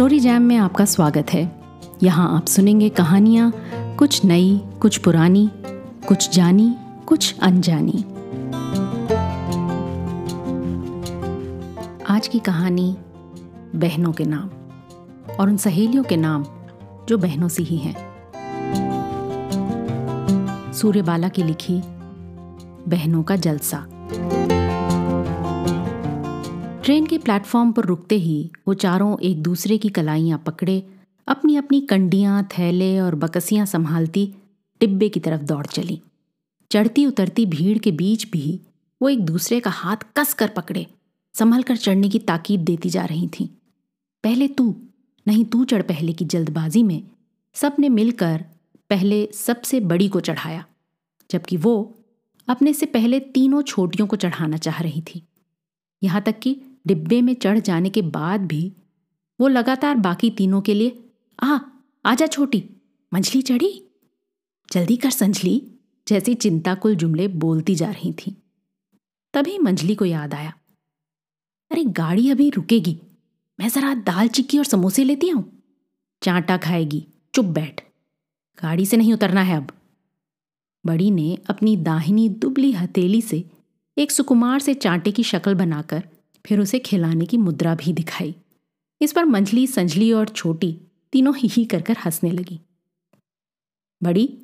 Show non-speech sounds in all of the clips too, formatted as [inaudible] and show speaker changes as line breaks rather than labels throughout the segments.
Story jam में आपका स्वागत है। यहाँ आप सुनेंगे कहानियाँ, कुछ नई, कुछ पुरानी, कुछ जानी, कुछ अनजानी। आज की कहानी बहनों के नाम और उन सहेलियों के नाम जो बहनों से ही हैं। सूर्यबाला की लिखी बहनों का जलसा। ट्रेन के प्लेटफॉर्म पर रुकते ही वो चारों एक दूसरे की कलाइयाँ पकड़े अपनी अपनी कंडियाँ, थैले और बकसियाँ संभालती डिब्बे की तरफ़ दौड़ चली। चढ़ती उतरती भीड़ के बीच भी वो एक दूसरे का हाथ कस कर पकड़े, संभल कर चढ़ने की ताकीद देती जा रही थीं। पहले तू, नहीं तू चढ़ पहले की जल्दबाजी में सबने मिलकर पहले सबसे बड़ी को चढ़ाया, जबकि वो अपने से पहले तीनों छोटियों को चढ़ाना चाह रही थी। यहाँ तक कि डिब्बे में चढ़ जाने के बाद भी वो लगातार बाकी तीनों के लिए आ आजा छोटी, मंझली चढ़ी? जल्दी कर, संझली, जैसी चिंताकुल जुमले बोलती जा रही थी। तभी मंझली को याद आया। अरे, गाड़ी अभी रुकेगी। मैं जरा दाल चिक्की और समोसे लेती आऊँ? चांटा खाएगी। चुप बैठ। गाड़ी से नहीं उतरना है अब। बड़ी ने अपनी दाहिनी दुबली हथेली से एक सुकुमार से चांटे की शक्ल बनाकर फिर उसे खिलाने की मुद्रा भी दिखाई। इस पर मंझली संजली और छोटी तीनों ही ही कर कर हंसने लगी। बड़ी,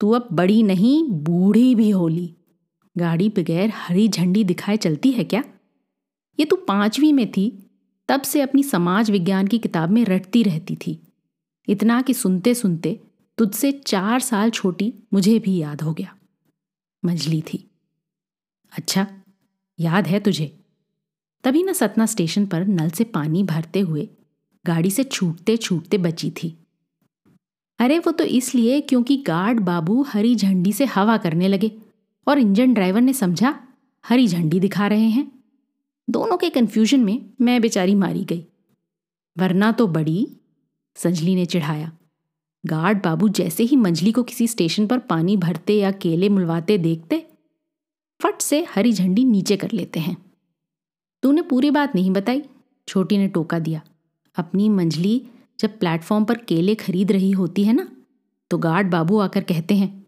तू अब बड़ी नहीं, बूढ़ी भी होली। गाड़ी बगैर हरी झंडी दिखाए चलती है क्या? ये तू पांचवी में थी, तब से अपनी समाज विज्ञान की किताब में रटती रहती थी। इतना कि सुनते सुनते तुझसे चार साल छोटी मुझे भी याद हो गया। मंझली थी। अच्छा याद है तुझे? तभी न सतना स्टेशन पर नल से पानी भरते हुए गाड़ी से छूटते छूटते बची थी। अरे वो तो इसलिए क्योंकि गार्ड बाबू हरी झंडी से हवा करने लगे और इंजन ड्राइवर ने समझा, हरी झंडी दिखा रहे हैं। दोनों के कंफ्यूजन में मैं बेचारी मारी गई। वरना तो बड़ी, संजली ने चिढ़ाया। गार्ड बाबू जैसे ही मंजली को किसी स्टेशन पर पानी भरते या केले मुलवाते देखते, फट से हरी झंडी नीचे कर लेते हैं। तूने पूरी बात नहीं बताई। छोटी ने टोका दिया। अपनी मंजली जब प्लेटफॉर्म पर केले खरीद रही होती है ना तो गार्ड बाबू आकर कहते हैं,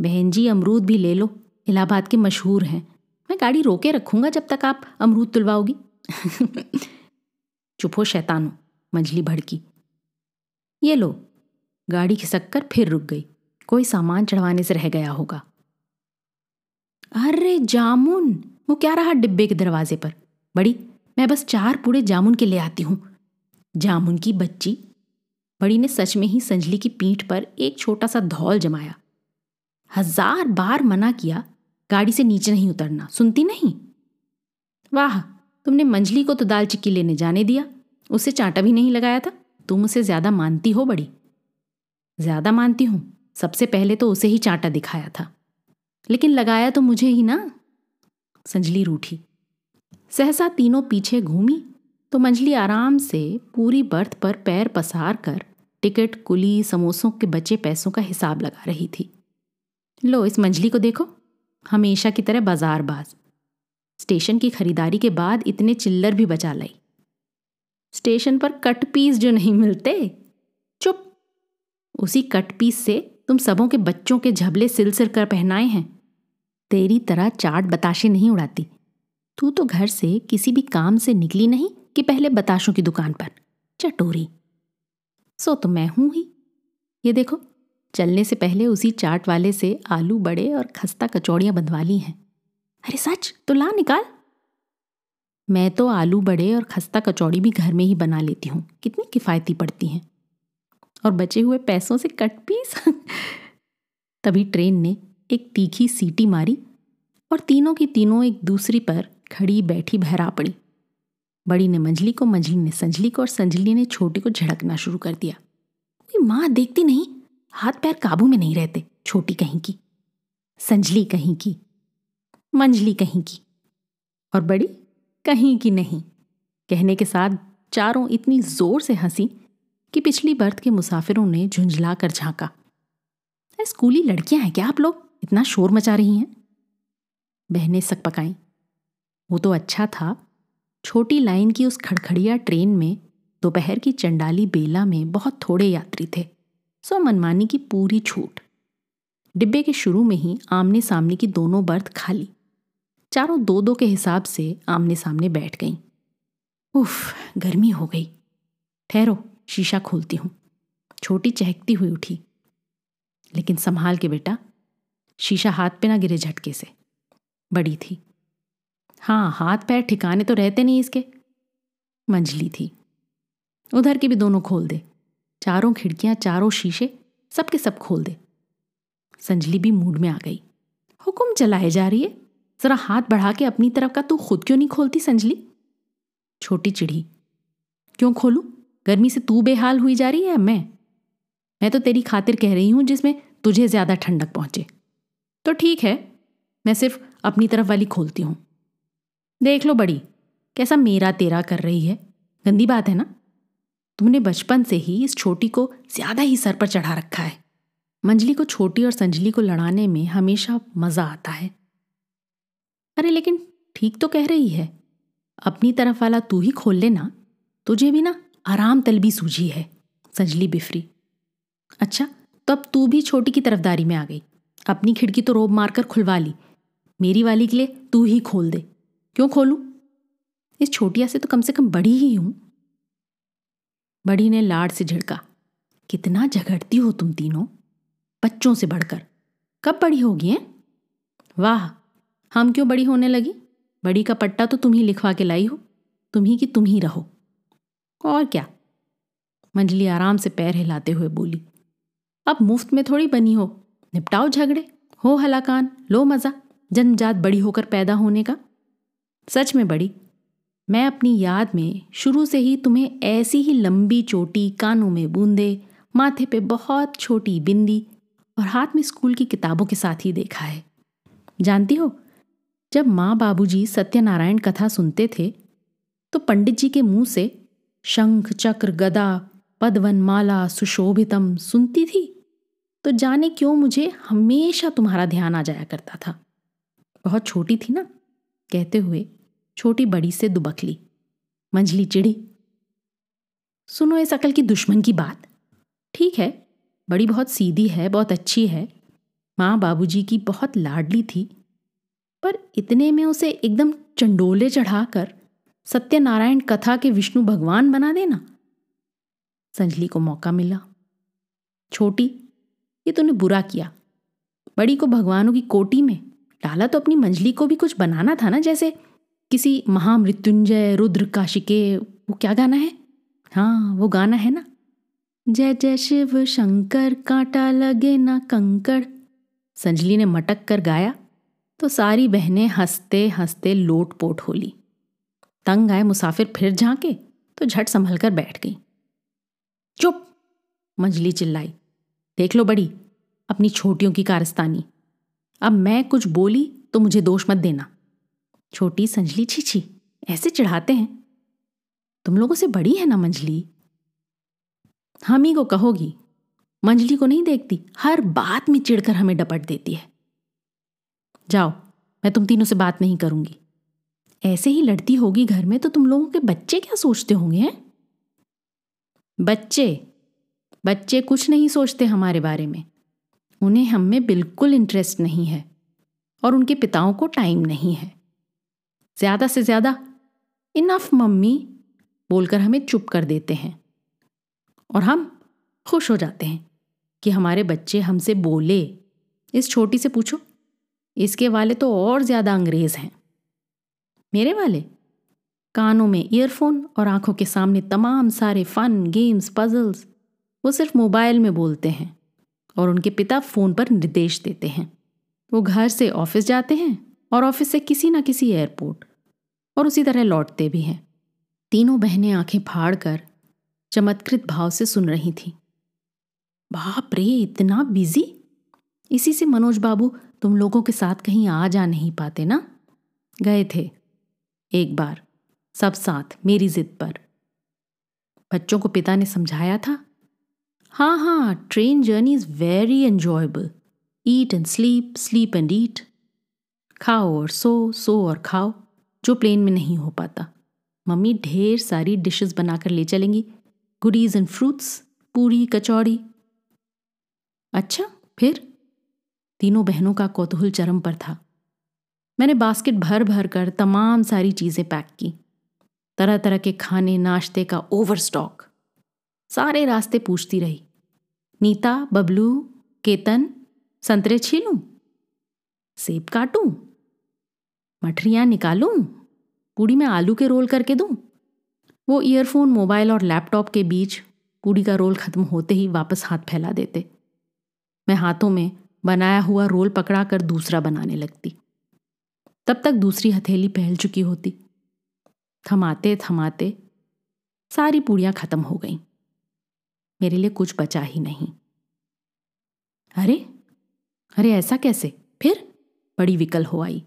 बहन जी, अमरूद भी ले लो। इलाहाबाद के मशहूर हैं। मैं गाड़ी रोके रखूँगा जब तक आप अमरूद तुलवाओगी। [laughs] चुप हो शैतानो, मंजली भड़की। ये लो। गाड़ी खिसक कर फिर रुक गई। कोई सामान चढ़वाने से रह गया होगा। अरे जामुन! वो क्या रहा डिब्बे के दरवाजे पर? बड़ी, मैं बस चार पूरे जामुन के ले आती हूँ। जामुन की बच्ची। बड़ी ने सच में ही संजली की पीठ पर एक छोटा सा धौल जमाया। हज़ार बार मना किया, गाड़ी से नीचे नहीं उतरना, सुनती नहीं? वाह, तुमने मंजली को तो दाल चिक्की लेने जाने दिया उसे चांटा भी नहीं लगाया था, तुम उसे ज़्यादा मानती हो बड़ी? ज़्यादा मानती हूँ, सबसे पहले तो उसे ही चांटा दिखाया था। लेकिन लगाया तो मुझे ही ना? संजली रूठी। सहसा तीनों पीछे घूमी तो मंजली आराम से पूरी बर्थ पर पैर पसार कर टिकट, कुली, समोसों के बचे पैसों का हिसाब लगा रही थी। लो, इस मंजली को देखो। हमेशा की तरह बाजारबाज। स्टेशन की खरीदारी के बाद इतने चिल्लर भी बचा लाई। स्टेशन पर कट पीस जो नहीं मिलते। चुप। उसी कट पीस से तुम सबों के बच्चों के झबले सिल सिर कर पहनाए हैं। तेरी तरह चाट बताशे नहीं उड़ाती। तू तो घर से किसी भी काम से निकली नहीं कि पहले बताशों की दुकान पर। चटोरी। सो तो मैं हूँ ही। ये देखो, चलने से पहले उसी चाट वाले से आलू बड़े और खस्ता कचौड़ियाँ बंधवा ली हैं। अरे सच? तो ला निकाल। मैं तो आलू बड़े और खस्ता कचौड़ी भी घर में ही बना लेती हूँ। कितनी किफ़ायती पड़ती हैं। और बचे हुए पैसों से कट पीस। तभी ट्रेन ने एक तीखी सीटी मारी और तीनों की तीनों एक दूसरी पर खड़ी बैठी बहरा पड़ी। बड़ी ने मंजली को, मंजली ने संजली को और संजली ने छोटी को झड़कना शुरू कर दिया। कोई माँ देखती नहीं? हाथ पैर काबू में नहीं रहते, छोटी कहीं की। संजली कहीं की, मंजली कहीं की। और बड़ी कहीं की नहीं। कहने के साथ चारों इतनी ज़ोर से हँसी कि पिछली बर्थ के मुसाफिरों ने झुंझला कर झांका स्कूली लड़कियाँ हैं क्या आप लोग? इतना शोर मचा रही हैं? बहनें सक पकाई। वो तो अच्छा था। छोटी लाइन की उस खड़खड़िया ट्रेन में, दोपहर की चंडाली बेला में बहुत थोड़े यात्री थे। सो मनमानी की पूरी छूट। डिब्बे के शुरू में ही आमने सामने की दोनों बर्थ खाली। चारों दो दो के हिसाब से आमने सामने बैठ गईं। उफ, गर्मी हो गई। ठहरो, शीशा खोलती हूँ। छोटी चहकती हुई उठी। लेकिन संभाल के बेटा, शीशा हाथ पे ना गिरे झटके से। बड़ी थी। हाँ हाथ पैर ठिकाने तो रहते नहीं इसके। मंझली थी। उधर के भी दोनों खोल दे। चारों खिड़कियाँ, चारों शीशे, सबके सब खोल दे। संजली भी मूड में आ गई। हुक्म चलाए जा रही है। जरा हाथ बढ़ा के अपनी तरफ़ का तू खुद क्यों नहीं खोलती संजली छोटी चिड़ी क्यों खोलू? गर्मी से तू बेहाल हुई जा रही है, मैं? मैं तो तेरी खातिर कह रही हूँ, जिसमें तुझे ज़्यादा ठंडक पहुँचे। तो ठीक है, मैं सिर्फ़ अपनी तरफ़ वाली खोलती हूँ। देख लो बड़ी, कैसा मेरा तेरा कर रही है। गंदी बात है ना? तुमने बचपन से ही इस छोटी को ज़्यादा ही सर पर चढ़ा रखा है। मंजली को छोटी और संजली को लड़ाने में हमेशा मज़ा आता है। अरे लेकिन ठीक तो कह रही है। अपनी तरफ़ वाला तू ही खोल लेना तुझे भी ना आराम तलबी सूझी है, संजली बिफरी। अच्छा तो अब तू भी छोटी की तरफदारी में आ गई। अपनी खिड़की तो रोब मारकर खुलवा ली। मेरी वाली के लिए तू ही खोल दे। क्यों खोलू? इस छोटिया से तो कम से कम बड़ी ही हूँ। बड़ी ने लाड से झिड़का। कितना झगड़ती हो तुम तीनों? बच्चों से बढ़कर। कब बड़ी होगी, हैं? वाह, हम क्यों बड़ी होने लगी? बड़ी का पट्टा तो तुम ही लिखवा के लाई हो। तुम ही कि तुम ही रहो। और क्या? मंजली आराम से पैर हिलाते हुए बोली, अब मुफ़्त में थोड़ी बनी हो। निपटाओ झगड़े। हो हलाकान। लो मज़ा। जन्मजात बड़ी होकर पैदा होने का। सच में बड़ी, मैं अपनी याद में शुरू से ही तुम्हें ऐसी ही लंबी चोटी कानों में बूंदे, माथे पे बहुत छोटी बिंदी और हाथ में स्कूल की किताबों के साथ ही देखा है। जानती हो, जब माँ बाबूजी सत्यनारायण कथा सुनते थे तो पंडित जी के मुँह से शंख, चक्र, गदा, पदवन, माला, सुशोभितम सुनती थी तो जाने क्यों मुझे हमेशा तुम्हारा ध्यान आ जाया करता था। बहुत छोटी थी ना, कहते हुए छोटी बड़ी से दुबकली मंझली चिड़ी, सुनो इस अकल की दुश्मन की बात। ठीक है, बड़ी बहुत सीधी है, बहुत अच्छी है। माँ बाबूजी की बहुत लाडली थी, पर इतने में उसे एकदम चंडोले चढ़ाकर सत्यनारायण कथा के विष्णु भगवान बना देना? संजली को मौका मिला। छोटी, ये तूने बुरा किया। बड़ी को भगवानों की कोटी में डाला तो अपनी मंजली को भी कुछ बनाना था ना जैसे किसी महामृत्युंजय रुद्र काशिके वो क्या गाना है? हाँ वो गाना है ना? जय जय शिव, शंकर कांटा लगे ना कंकड़ संजली ने मटक कर गाया तो सारी बहनें हँसते हँसते लोट पोट हो ली। तंग आए मुसाफिर फिर झांके तो झट संभल कर बैठ गई। चुप! मंजली चिल्लाई। देख लो बड़ी, अपनी छोटियों की कारस्तानी। अब मैं कुछ बोली तो मुझे दोष मत देना। छोटी संजली छीछी ऐसे चढ़ाते हैं। तुम लोगों से बड़ी है ना मंजली? हम ही को कहोगी, मंजली को नहीं देखती, हर बात में चिढ़कर हमें डपट देती है। जाओ, मैं तुम तीनों से बात नहीं करूँगी। ऐसे ही लड़ती होगी घर में तो तुम लोगों के बच्चे क्या सोचते होंगे, हैं? बच्चे बच्चे कुछ नहीं सोचते हमारे बारे में। उन्हें हम में बिल्कुल इंटरेस्ट नहीं है और उनके पिताओं को टाइम नहीं है। ज़्यादा से ज़्यादा इनफ मम्मी बोलकर हमें चुप कर देते हैं। और हम खुश हो जाते हैं कि हमारे बच्चे हमसे बोले। इस छोटी से पूछो, इसके वाले तो और ज़्यादा अंग्रेज़ हैं। मेरे वाले, कानों में ईयरफोन और आँखों के सामने तमाम सारे फन गेम्स पजल्स वो सिर्फ़ मोबाइल में बोलते हैं और उनके पिता फ़ोन पर निर्देश देते हैं। वो घर से ऑफ़िस जाते हैं और ऑफ़िस से किसी ना किसी एयरपोर्ट, और उसी तरह लौटते भी हैं। तीनों बहनें आँखें फाड़ कर चमत्कृत भाव से सुन रही थीं। बाप रे, इतना बिज़ी? इसी से मनोज बाबू तुम लोगों के साथ कहीं आ जा नहीं पाते ना? गए थे। एक बार, सब साथ, मेरी जिद पर। बच्चों को पिता ने समझाया था। हाँ हाँ train journey is very enjoyable. Eat and sleep sleep and eat. खाओ और सो सो और खाओ, जो प्लेन में नहीं हो पाता। मम्मी ढेर सारी डिशेस बनाकर ले चलेंगी। गुडीज एंड फ्रूट्स पूरी, कचौड़ी। अच्छा फिर? तीनों बहनों का कौतूहल चरम पर था। मैंने बास्केट भर भर कर तमाम सारी चीज़ें पैक की। तरह तरह के खाने, नाश्ते का ओवर स्टॉक सारे रास्ते पूछती रही। नीता, बबलू, केतन, संतरे छीलूं? सेब काटूं? मठरियाँ निकालूं? पूड़ी में आलू के रोल करके दूँ? वो ईयरफोन मोबाइल और लैपटॉप के बीच पूड़ी का रोल खत्म होते ही वापस हाथ फैला देते। मैं हाथों में बनाया हुआ रोल पकड़ा कर दूसरा बनाने लगती। तब तक दूसरी हथेली पहल चुकी होती। थमाते थमाते सारी पूड़ियाँ खत्म हो गईं। मेरे लिए कुछ बचा ही नहीं। अरे अरे ऐसा कैसे? फिर बड़ी विकल हो आई।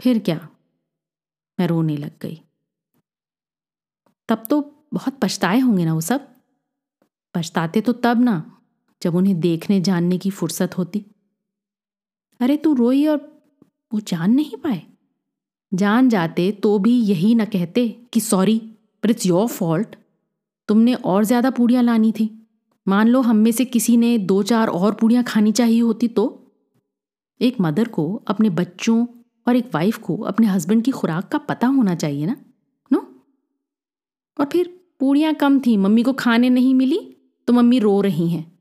फिर क्या? मैं रोने लग गई। तब तो बहुत पछताए होंगे ना वो सब। पछताते तो तब ना, जब उन्हें देखने जानने की फुर्सत होती। अरे तू रोई और वो जान नहीं पाए? जान जाते तो भी यही ना कहते कि सॉरी पर इट्स योर फॉल्ट तुमने और ज़्यादा पूड़ियाँ लानी थी। मान लो हम में से किसी ने दो चार और पूड़ियाँ खानी चाहिए होती तो। एक मदर को अपने बच्चों और एक वाइफ को अपने हस्बैंड की खुराक का पता होना चाहिए ना? नो और फिर पूड़ियाँ कम थी, मम्मी को खाने नहीं मिली तो मम्मी रो रही हैं।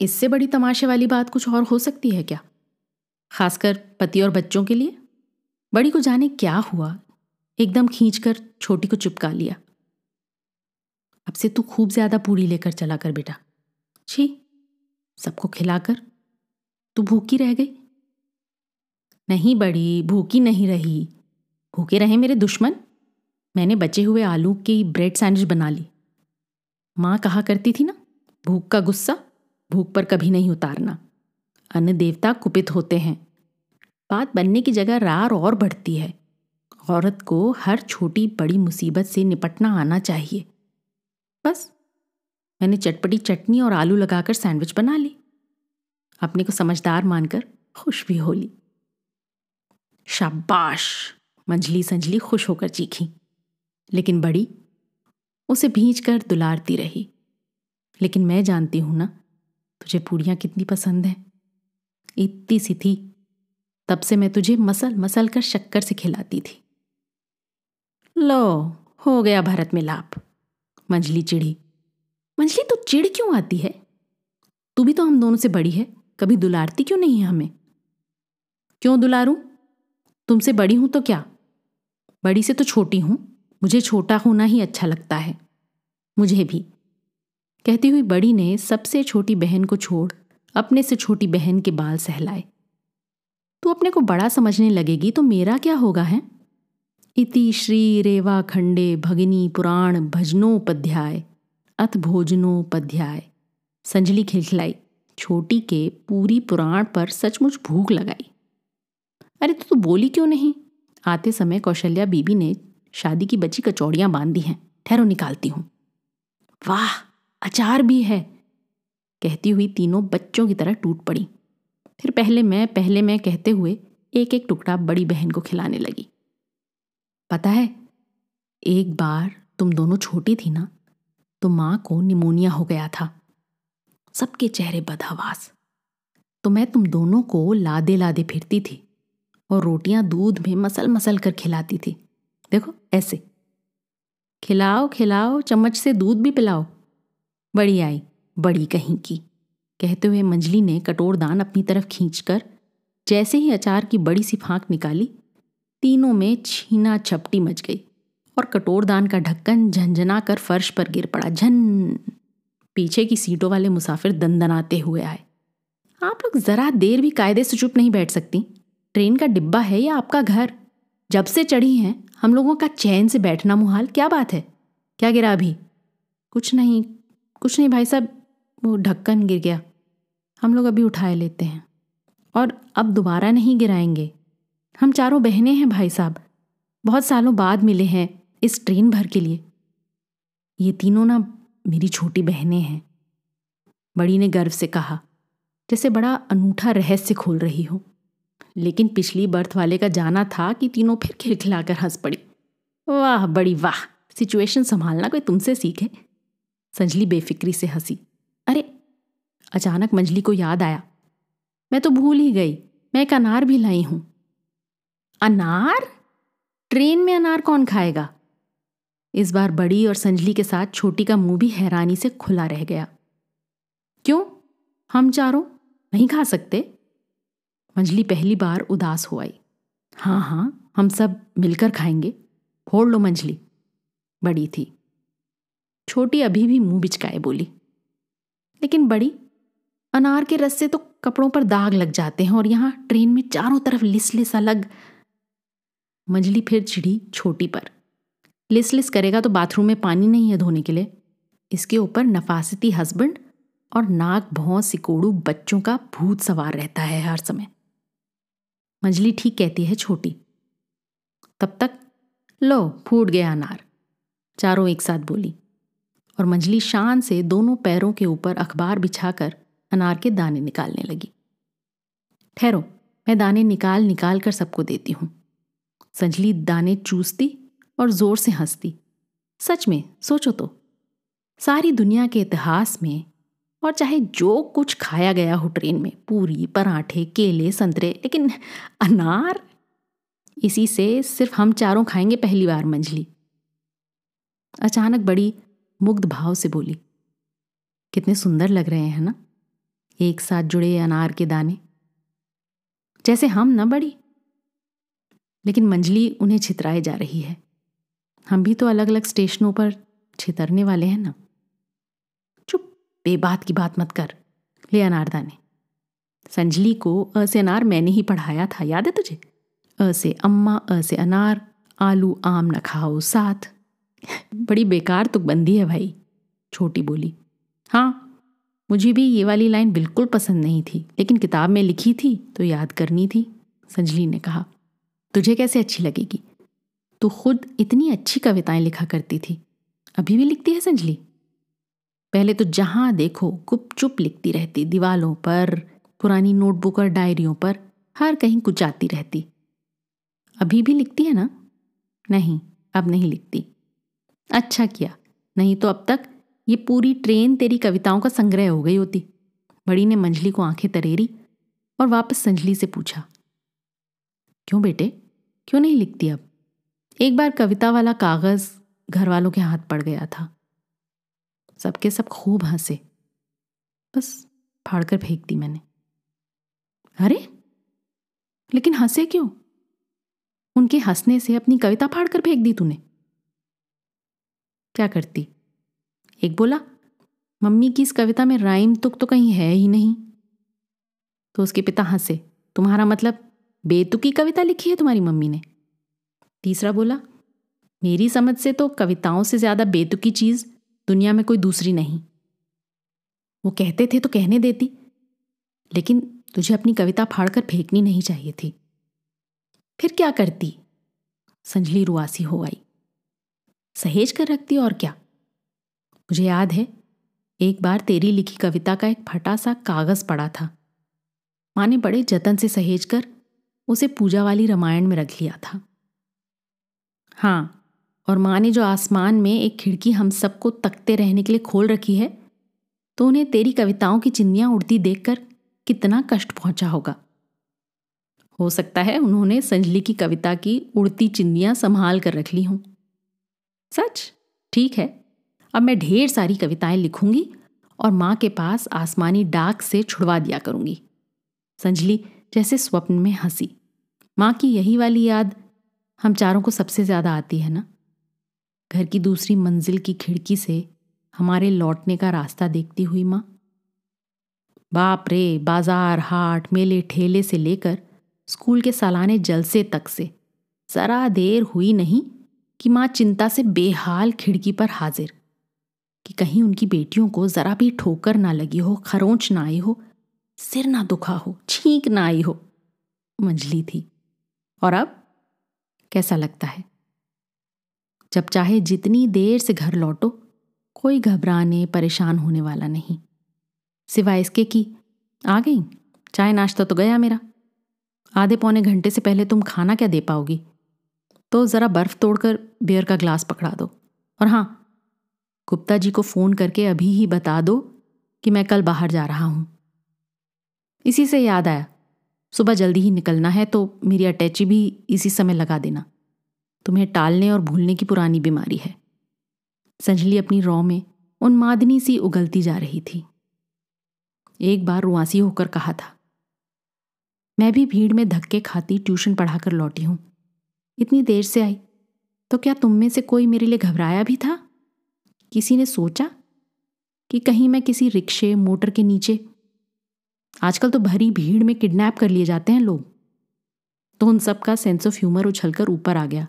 इससे बड़ी तमाशे वाली बात कुछ और हो सकती है क्या? खासकर पति और बच्चों के लिए? बड़ी को जाने क्या हुआ? एकदम खींचकर छोटी को चिपका लिया। अब से तू खूब ज़्यादा पूरी लेकर चला कर बेटा। छी, सबको खिलाकर। तू भूखी रह गई। नहीं बड़ी, भूखी नहीं रही। भूखे रहे मेरे दुश्मन? मैंने बचे हुए आलू की ब्रेड सैंडविच बना ली। माँ कहा करती थी ना, भूख का गुस्सा, भूख पर कभी नहीं उतारना। अन्न देवता कुपित होते हैं। बात बनने की जगह रार और बढ़ती है। औरत को हर छोटी बड़ी मुसीबत से निपटना आना चाहिए। बस, मैंने चटपटी चटनी और आलू लगाकर सैंडविच बना ली। अपने को समझदार मानकर खुश भी हो ली। शाबाश। मंजली संजली खुश होकर चीखी। लेकिन बड़ी, उसे भींच कर दुलारती रही। लेकिन मैं जानती हूँ ना, तुझे पूड़ियाँ कितनी पसंद है। इतनी सी थी, तब से मैं तुझे मसल मसल कर शक्कर से खिलाती थी। लो, हो गया भारत में लाभ मंजली चिड़ी मंजली तो चिड़ क्यों आती है? तू भी तो हम दोनों से बड़ी है, कभी दुलारती क्यों नहीं है हमें? क्यों दुलारूं? तुमसे बड़ी हूँ तो क्या? बड़ी से तो छोटी हूँ। मुझे छोटा होना ही अच्छा लगता है। मुझे भी। कहती हुई बड़ी ने सबसे छोटी बहन को छोड़ अपने से छोटी बहन के बाल सहलाए। तू अपने को बड़ा समझने लगेगी तो मेरा क्या होगा, है? इति श्री रेवा खंडे भगिनी पुराण भजनोपाध्याय, अथ भोजनोपाध्याय। संजली खिलखिलाई, छोटी के पूरी पुराण पर सचमुच भूख लगाई। अरे तो तू बोली क्यों नहीं? आते समय कौशल्या बीबी ने शादी की बची कचौड़ियाँ बाँध दी हैं। ठहरो, निकालती हूँ। वाह, अचार भी है। कहती हुई तीनों बच्चों की तरह टूट पड़ी। फिर पहले मैं पहले मैं कहते हुए एक एक टुकड़ा बड़ी बहन को खिलाने लगी। पता है, एक बार तुम दोनों छोटी थी ना तो माँ को निमोनिया हो गया था। सबके चेहरे बदहवास। तो मैं तुम दोनों को लादे लादे फिरती थी। और रोटियाँ दूध में मसल मसल कर खिलाती थी। देखो, ऐसे। खिलाओ खिलाओ, चम्मच से दूध भी पिलाओ। बड़ी आई, बड़ी कहीं की। कहते हुए मंजली ने कटोर दान अपनी तरफ़ खींचकर जैसे ही अचार की बड़ी सी फांक निकाली, तीनों में छीना छपटी मच गई और कटोरदान का ढक्कन झंझना कर फर्श पर गिर पड़ा। झन! पीछे की सीटों वाले मुसाफिर दंदनाते हुए आए। आप लोग जरा देर भी कायदे से चुप नहीं बैठ सकती। ट्रेन का डिब्बा है या आपका घर? जब से चढ़ी हैं, हम लोगों का चैन से बैठना मुहाल, क्या बात है? क्या गिरा अभी? कुछ नहीं कुछ नहीं भाई साहब, वो ढक्कन गिर गया। हम लोग अभी उठाए लेते हैं। और अब दोबारा नहीं गिराएँगे। हम चारों बहनें हैं भाई साहब। बहुत सालों बाद मिले हैं इस ट्रेन भर के लिए। ये तीनों ना मेरी छोटी बहनें हैं। बड़ी ने गर्व से कहा, जैसे बड़ा अनूठा रहस्य खोल रही हो। लेकिन पिछली बर्थ वाले का जाना था कि तीनों फिर खिलखिलाकर हंस पड़ी। वाह, बड़ी वाह। सिचुएशन संभालना कोई तुमसे सीखे संजली बेफिक्री से हँसी। अरे, अचानक मंजली को याद आया। मैं तो भूल ही गई। मैं एक अनार भी लाई हूँ। अनार? ट्रेन में अनार कौन खाएगा? इस बार बड़ी और संजली के साथ छोटी का मुँह भी हैरानी से खुला रह गया। क्यों? हम चारों नहीं खा सकते? मंजली पहली बार उदास हो आई। हाँ हाँ हम सब मिलकर खाएँगे। फोड़ लो मंजली। बड़ी थी। छोटी अभी भी मुँह बिचकाए बोली। लेकिन बड़ी, अनार के रस से तो कपड़ों पर दाग लग जाते हैं और यहाँ ट्रेन में चारों तरफ़ लिस लिस अलग मंजली फिर चिड़ी छोटी पर। लिस लिस करेगा तो बाथरूम में पानी नहीं है धोने के लिए। इसके ऊपर नफासती हस्बैंड और नाक भौं सिकोड़ू बच्चों का भूत सवार रहता है हर समय। मंजली ठीक कहती है छोटी। तब तक, लो, फूट गया अनार। चारों एक साथ बोली। और मंजली शान से दोनों पैरों के ऊपर अखबार बिछाकर अनार के दाने निकालने लगी। ठहरो, मैं दाने निकाल निकाल कर सबको देती हूँ। संजली दाने चूसती और ज़ोर से हंसती। सच में, सोचो तो। सारी दुनिया के इतिहास में और चाहे जो कुछ खाया गया हो ट्रेन में, पूरी, पराठे, केले, संतरे, लेकिन अनार? इसी से सिर्फ़ हम चारों खाएँगे पहली बार मंजली अचानक बड़ी मुग्ध भाव से बोली, कितने सुंदर लग रहे हैं ना? एक साथ जुड़े अनार के दाने। जैसे हम न बड़ी। लेकिन मंजली उन्हें छितराए जा रही है। हम भी तो अलग अलग स्टेशनों पर छितरने वाले हैं ना। बेबात की बात मत कर ले अनार दाने संजली को अ से अनार मैंने ही पढ़ाया था, याद है तुझे? अ से अम्मा अ से अनार, आलू, आम न खाओ साथ। बड़ी बेकार तुकबंदी है भाई, छोटी बोली। हाँ मुझे भी ये वाली लाइन बिल्कुल पसंद नहीं थी, लेकिन किताब में लिखी थी तो याद करनी थी, संजली ने कहा। तुझे कैसे अच्छी लगेगी? तू खुद इतनी अच्छी कविताएँ लिखा करती थी। अभी भी लिखती है संजली? पहले तो जहाँ देखो गुपचुप लिखती रहती दीवालों पर, पुरानी नोटबुक और डायरियों पर, हर कहीं कुछ आती रहती। अभी भी लिखती है ना? नहीं, अब नहीं लिखती। अच्छा किया, नहीं तो अब तक ये पूरी ट्रेन तेरी कविताओं का संग्रह हो गई होती। बड़ी ने मंजली को आँखें तरेरी और वापस संजली से पूछा, क्यों बेटे? क्यों नहीं लिखती अब? एक बार कविता वाला कागज़ घर वालों के हाथ पड़ गया था। सबके सब खूब हंसे। बस फाड़कर फेंक दी मैंने। अरे, लेकिन हंसे क्यों? उनके हंसने से अपनी कविता फाड़कर फेंक दी तूने। क्या करती? एक बोला, मम्मी की इस कविता में राइम तुक तो कहीं है ही नहीं। तो उसके पिता हंसे, तुम्हारा मतलब बेतुकी कविता लिखी है तुम्हारी मम्मी ने? तीसरा बोला, मेरी समझ से तो कविताओं से ज़्यादा बेतुकी चीज़ दुनिया में कोई दूसरी नहीं। वो कहते थे तो कहने देती, लेकिन तुझे अपनी कविता फाड़कर फेंकनी नहीं चाहिए थी। फिर क्या करती? संजली रुआसी हो आई। सहेज कर रखती और क्या? मुझे याद है, एक बार तेरी लिखी कविता का एक फटा सा कागज़ पड़ा था। माँ ने बड़े जतन से सहेज कर उसे पूजा वाली रामायण में रख लिया था। हाँ और माँ ने जो आसमान में एक खिड़की हम सबको तकते रहने के लिए खोल रखी है तो उन्हें तेरी कविताओं की चिंदियाँ उड़ती देखकर कितना कष्ट पहुँचा होगा। हो सकता है उन्होंने संजली की कविता की उड़ती चिंदियाँ संभाल कर रख ली हों। सच? ठीक है। अब मैं ढेर सारी कविताएँ लिखूँगी और माँ के पास आसमानी डाक से छुड़वा दिया करूँगी। संजली जैसे स्वप्न में हँसी। माँ की यही वाली याद हम चारों को सबसे ज़्यादा आती है ना? घर की दूसरी मंजिल की खिड़की से हमारे लौटने का रास्ता देखती हुई माँ। बाप रे, बाज़ार, हाट, मेले, ठेले से लेकर स्कूल के सालाने जलसे तक से जरा देर हुई नहीं कि माँ चिंता से बेहाल खिड़की पर हाजिर, कि कहीं उनकी बेटियों को जरा भी ठोकर ना लगी हो, खरोंच ना आई हो, सिर ना दुखा हो, छींक ना आई हो। मंजली थी। और अब कैसा लगता है? जब चाहे जितनी देर से घर लौटो, कोई घबराने, परेशान होने वाला नहीं। सिवाय इसके कि, आ गई, चाय नाश्ता तो गया मेरा। आधे पौने घंटे से पहले तुम खाना क्या दे पाओगी? तो ज़रा बर्फ़ तोड़कर बियर का ग्लास पकड़ा दो। और हाँ गुप्ता जी को फ़ोन करके अभी ही बता दो कि मैं कल बाहर जा रहा हूँ। इसी से याद आया, सुबह जल्दी ही निकलना है तो मेरी अटैची भी इसी समय लगा देना। तुम्हें टालने और भूलने की पुरानी बीमारी है। संजली अपनी रौ में उन्मादनी सी उगलती जा रही थी। एक बार रुआसी होकर कहा था, मैं भी भीड़ में धक्के खाती ट्यूशन पढ़ाकर लौटी हूँ। इतनी देर से आई तो क्या तुम में से कोई मेरे लिए घबराया भी था? किसी ने सोचा कि कहीं मैं किसी रिक्शे, मोटर के नीचे, आजकल तो भरी भीड़ में किडनैप कर लिए जाते हैं लोग तो उन सब का सेंस ऑफ़ ह्यूमर उछलकर ऊपर आ गया।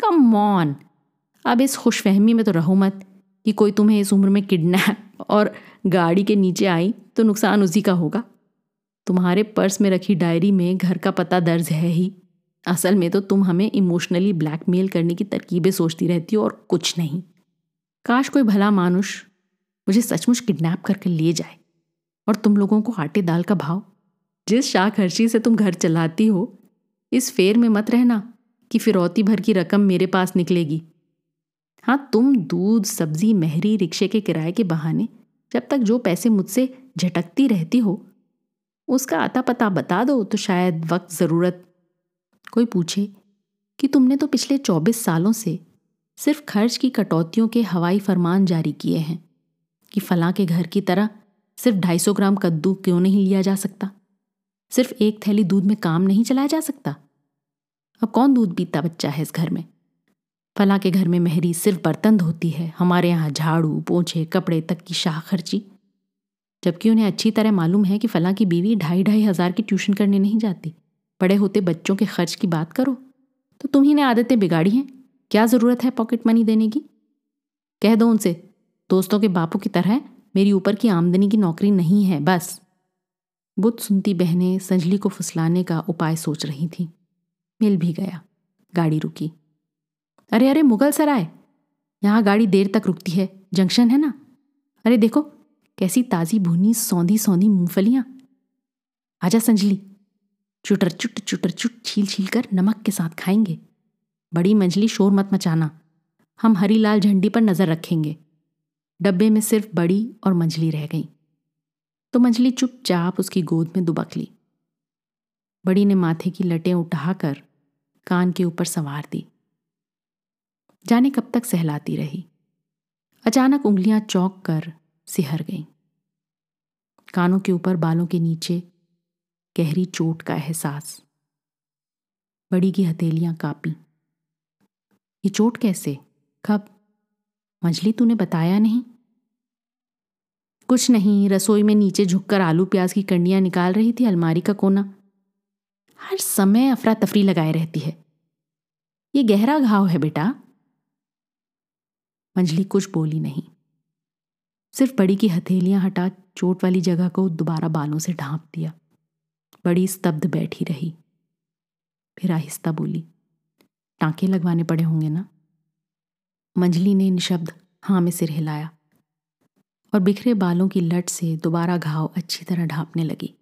कम ऑन अब इस खुशफहमी में तो रहो मत कि कोई तुम्हें इस उम्र में किडनैप और गाड़ी के नीचे आई तो नुकसान उसी का होगा। तुम्हारे पर्स में रखी डायरी में घर का पता दर्ज है ही। असल में तो तुम हमें इमोशनली ब्लैकमेल करने की तरकीबें सोचती रहती हो और कुछ नहीं। काश कोई भला मानुष मुझे सचमुच किडनैप करके ले जाए और तुम लोगों को आटे दाल का भाव। जिस खर्ची से तुम घर चलाती हो, इस फेर में मत रहना। कि फिरौती भर की रकम मेरे पास निकलेगी। हाँ तुम दूध, सब्ज़ी, महरी, रिक्शे के किराए के बहाने जब तक जो पैसे मुझसे झटकती रहती हो, उसका आता पता बता दो तो शायद वक्त, ज़रूरत। कोई पूछे कि तुमने तो पिछले चौबीस सालों से सिर्फ़ खर्च की कटौतियों के हवाई फरमान जारी किए हैं कि फलां के घर की तरह सिर्फ़ ढाई सौ ग्राम कद्दू क्यों नहीं लिया जा सकता? सिर्फ़ एक थैली दूध में काम नहीं चलाया जा सकता? अब कौन दूध पीता बच्चा है इस घर में? फला के घर में मेहरी सिर्फ़ बर्तन धोती है, हमारे यहाँ झाड़ू, पोछे, कपड़े तक की शाह खर्ची। जबकि उन्हें अच्छी तरह मालूम है कि फला की बीवी ढाई ढाई हज़ार की ट्यूशन करने नहीं जाती। बड़े होते बच्चों के खर्च की बात करो। तो तुम्ही ने आदतें बिगाड़ी हैं। क्या ज़रूरत है पॉकेट मनी देने की? कह दो उनसे, दोस्तों के बापू की तरह मेरी ऊपर की आमदनी की नौकरी नहीं है, बस। बुद्ध सुनती बहनें संजली को फुसलाने का उपाय सोच रही थीं। मिल भी गया, गाड़ी रुकी। अरे अरे, मुगल सराय यहाँ गाड़ी देर तक रुकती है, जंक्शन है ना? अरे, देखो, कैसी ताज़ी भुनी, सौंधी सौंधी मूंगफलियाँ। आजा संजली, चुटर, चुट चुटर, चुट, छील छील कर नमक के साथ खाएँगे। बड़ी मंजली शोर मत मचाना। हम हरी लाल झंडी पर नज़र रखेंगे। डब्बे में सिर्फ़ बड़ी और मंजली रह गई। तो मंजली चुपचाप उसकी गोद में दुबक ली। बड़ी ने माथे की लटें उठाकर कान के ऊपर संवार दी। जाने कब तक सहलाती रही। अचानक उंगलियाँ चौंक कर सिहर गईं। कानों के ऊपर बालों के नीचे गहरी चोट का एहसास। बड़ी की हथेलियाँ कापी। ये चोट कैसे? कब? मछली तूने बताया नहीं? कुछ नहीं, रसोई में नीचे झुककर आलू प्याज की कंडियाँ निकाल रही थी, अलमारी का कोना। हर समय अफरा तफरी लगाए रहती है। ये गहरा घाव है बेटा। मंजली कुछ बोली नहीं। सिर्फ़ बड़ी की हथेलियाँ हटा चोट वाली जगह को दोबारा बालों से ढांप दिया। बड़ी स्तब्ध बैठी रही। फिर आहिस्ता बोली, टांके लगवाने पड़े होंगे ना? मंजली ने निशब्द हाँ में सिर हिलाया और बिखरे बालों की लट से दोबारा घाव अच्छी तरह ढांपने लगी।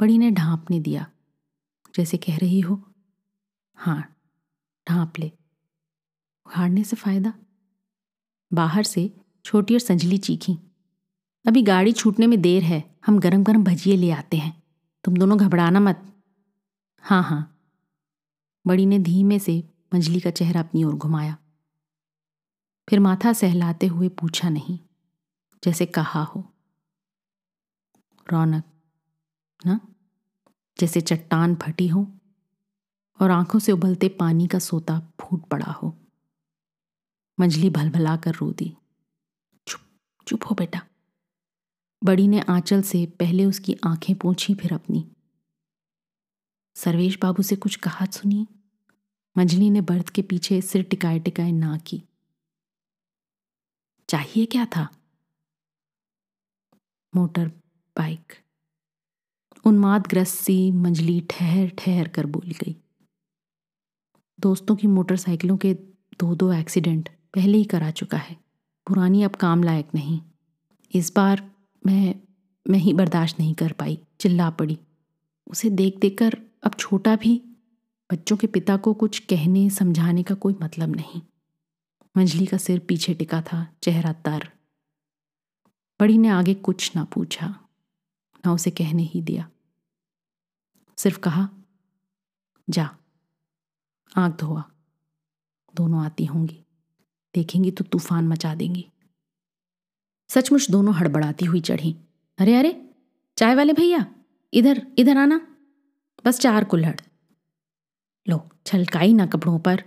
बड़ी ने ढांपने दिया। जैसे कह रही हो। हाँ ढांप ले। उखाड़ने से फ़ायदा? बाहर से छोटी और संजली चीखी। अभी गाड़ी छूटने में देर है, हम गरम गरम भजिए ले आते हैं। तुम दोनों घबराना मत। हाँ हाँ। बड़ी ने धीमे से मंजली का चेहरा अपनी ओर घुमाया। फिर माथा सहलाते हुए पूछा नहीं, जैसे कहा हो। रौनक ना? जैसे चट्टान फटी हो और आँखों से उबलते पानी का सोता फूट पड़ा हो। मंजली भलभला कर रो दी। चुप चुप हो बेटा। बड़ी ने आंचल से पहले उसकी आँखें पोंछी, फिर अपनी। सर्वेश बाबू से कुछ कहा सुनी मंजली ने बर्थ के पीछे सिर टिकाए टिकाए ना की। चाहिए क्या था? Motor, bike. उन्मादग्रस्त सी मंजली ठहर ठहर कर बोल गई। दोस्तों की मोटरसाइकिलों के दो दो एक्सीडेंट पहले ही करा चुका है। पुरानी अब काम लायक नहीं। इस बार मैं मैं ही बर्दाश्त नहीं कर पाई, चिल्ला पड़ी। उसे देख देख कर अब छोटा भी, बच्चों के पिता को कुछ कहने, समझाने का कोई मतलब नहीं। मंजली का सिर पीछे टिका था, चेहरा तर। बड़ी ने आगे कुछ ना पूछा, ना उसे कहने ही दिया। सिर्फ़ कहा, जा आँख धोआ दोनों आती होंगी, देखेंगी तो तूफ़ान मचा देंगी। सचमुच दोनों हड़बड़ाती हुई चढ़ी। अरे अरे, चाय वाले भैया, इधर इधर आना, बस चार कुल्हड़। लो, छलकाई ना कपड़ों पर,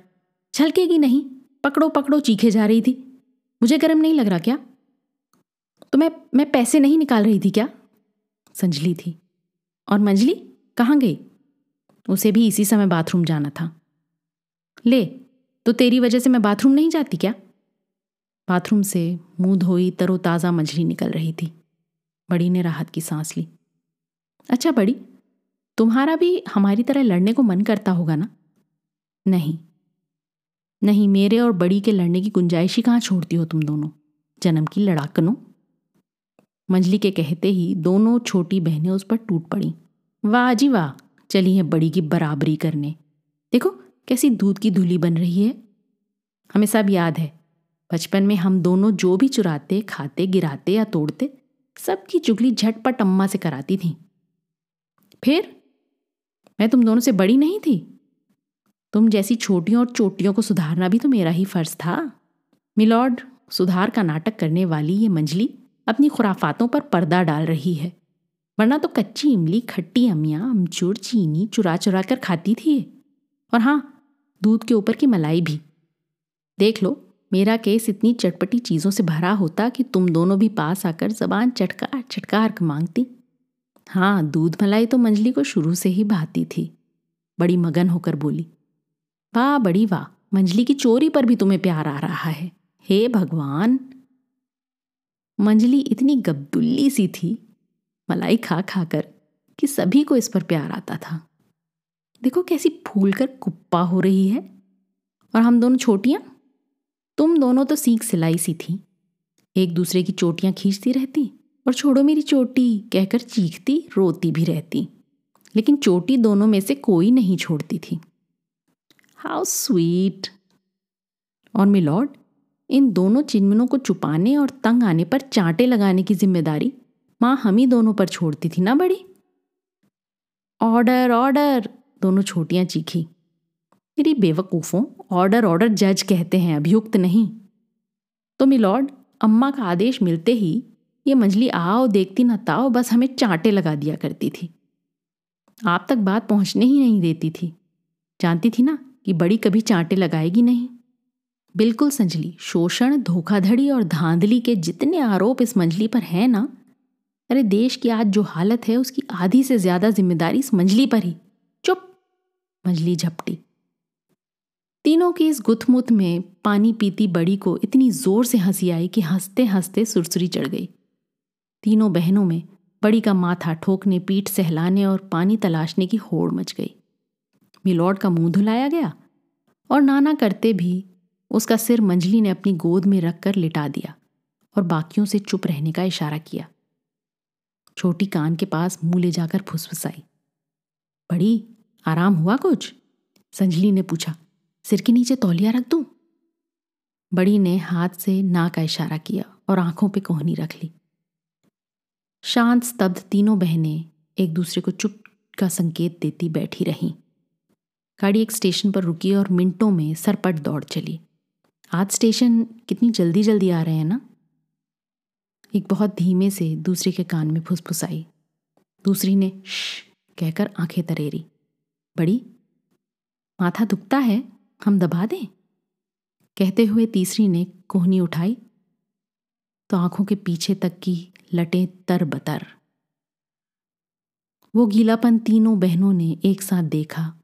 छलकेगी नहीं, पकड़ो पकड़ो, चीखे जा रही थी। मुझे गर्म नहीं लग रहा क्या? तो मैं मैं पैसे नहीं निकाल रही थी क्या? संजली थी और मंजली कहाँ गई? उसे भी इसी समय बाथरूम जाना था। ले तो तेरी वजह से मैं बाथरूम नहीं जाती क्या? बाथरूम से मुँह धोई तरोताज़ा मंजली निकल रही थी। बड़ी ने राहत की सांस ली। अच्छा बड़ी, तुम्हारा भी हमारी तरह लड़ने को मन करता होगा ना? नहीं। नहीं, मेरे और बड़ी के लड़ने की गुंजाइश ही कहाँ छोड़ती हो तुम दोनों? जन्म की लड़ाकनों? मंजली के कहते ही दोनों छोटी बहनें उस पर टूट पड़ी। वाह जी वाह, चली है बड़ी की बराबरी करने। देखो, कैसी दूध की धूली बन रही है। हमें सब याद है, बचपन में हम दोनों जो भी चुराते, खाते, गिराते या तोड़ते, सबकी चुगली झटपट अम्मा से कराती थी। फिर, मैं तुम दोनों से बड़ी नहीं थी। तुम जैसी छोटियों और चोटियों को सुधारना भी तो मेरा ही फ़र्ज़ था। मिलॉर्ड, सुधार का नाटक करने वाली ये मंजली अपनी खुराफातों पर पर्दा डाल रही है। वरना तो कच्ची इमली, खट्टी अमियाँ, अमचूर, चीनी चुरा चुरा कर खाती थी और हाँ दूध के ऊपर की मलाई भी। देख लो, मेरा केस इतनी चटपटी चीज़ों से भरा होता कि तुम दोनों भी पास आकर जबान चटकार चटकार मांगती। हाँ दूध मलाई तो मंजली को शुरू से ही भाती थी। बड़ी मगन होकर बोली, वाह, बड़ी वाह, मंजली की चोरी पर भी तुम्हें प्यार आ रहा है। हे भगवान! मंजली इतनी गब्दुल्ली सी थी मलाई खा खाकर कि सभी को इस पर प्यार आता था। देखो कैसी फूल कर कुप्पा हो रही है। और हम दोनों छोटियाँ? तुम दोनों तो सीख सिलाई सी थी। एक दूसरे की चोटियाँ खींचती रहती और छोड़ो मेरी चोटी, कहकर चीखती, रोती भी रहती। लेकिन चोटी दोनों में से कोई नहीं छोड़ती थी। हाउ स्वीट और मिलॉर्ड, इन दोनों चिन्मनों को छुपाने और तंग आने पर चांटे लगाने की ज़िम्मेदारी माँ हम ही दोनों पर छोड़ती थी ना बड़ी? ऑर्डर ऑर्डर, दोनों छोटियाँ चीखी। मेरी बेवकूफ़ों, ऑर्डर ऑर्डर जज कहते हैं, अभियुक्त नहीं। तो मिलॉर्ड, अम्मा का आदेश मिलते ही ये मंजली आओ, देखती न ताओ, बस हमें चांटे लगा दिया करती थी। आप तक बात पहुँचने ही नहीं देती थी। जानती थी ना कि बड़ी कभी चांटे लगाएगी नहीं। बिल्कुल, संजली, शोषण, धोखाधड़ी और धांधली के जितने आरोप इस मंजली पर है ना अरे देश की आज जो हालत है, उसकी आधी से ज़्यादा ज़िम्मेदारी इस मंजली पर ही। चुप। मंजली झपटी। तीनों की इस गुथमुथ में पानी पीती बड़ी को इतनी ज़ोर से हँसी आई कि हँसते हँसते सुरसुरी चढ़ गई। तीनों बहनों में बड़ी का माथा ठोकने, पीठ सहलाने और पानी तलाशने की होड़ मच गई। मिलॉर्ड का मुँह धुलाया गया और नाना करते भी उसका सिर मंजली ने अपनी गोद में रखकर लिटा दिया और बाकियों से चुप रहने का इशारा किया। छोटी कान के पास मुँह ले जाकर फुसफुसाई। बड़ी, आराम हुआ कुछ? संजली ने पूछा। सिर के नीचे तौलिया रख दूँ? बड़ी ने हाथ से ना का इशारा किया और आँखों पे कोहनी रख ली। शांत, स्तब्ध तीनों बहनें एक दूसरे को चुप का संकेत देती बैठी रहीं। गाड़ी एक स्टेशन पर रुकी और मिनटों में सरपट दौड़ चली। आज स्टेशन कितनी जल्दी जल्दी आ रहे हैं ना? एक बहुत धीमे से दूसरे के कान में फुसफुसाई। दूसरी ने श कहकर आँखें तरेरी। बड़ी, माथा दुखता है, हम दबा दें? कहते हुए तीसरी ने कोहनी उठाई। तो आँखों के पीछे तक की लटें तर बतर। वो गीलापन तीनों बहनों ने एक साथ देखा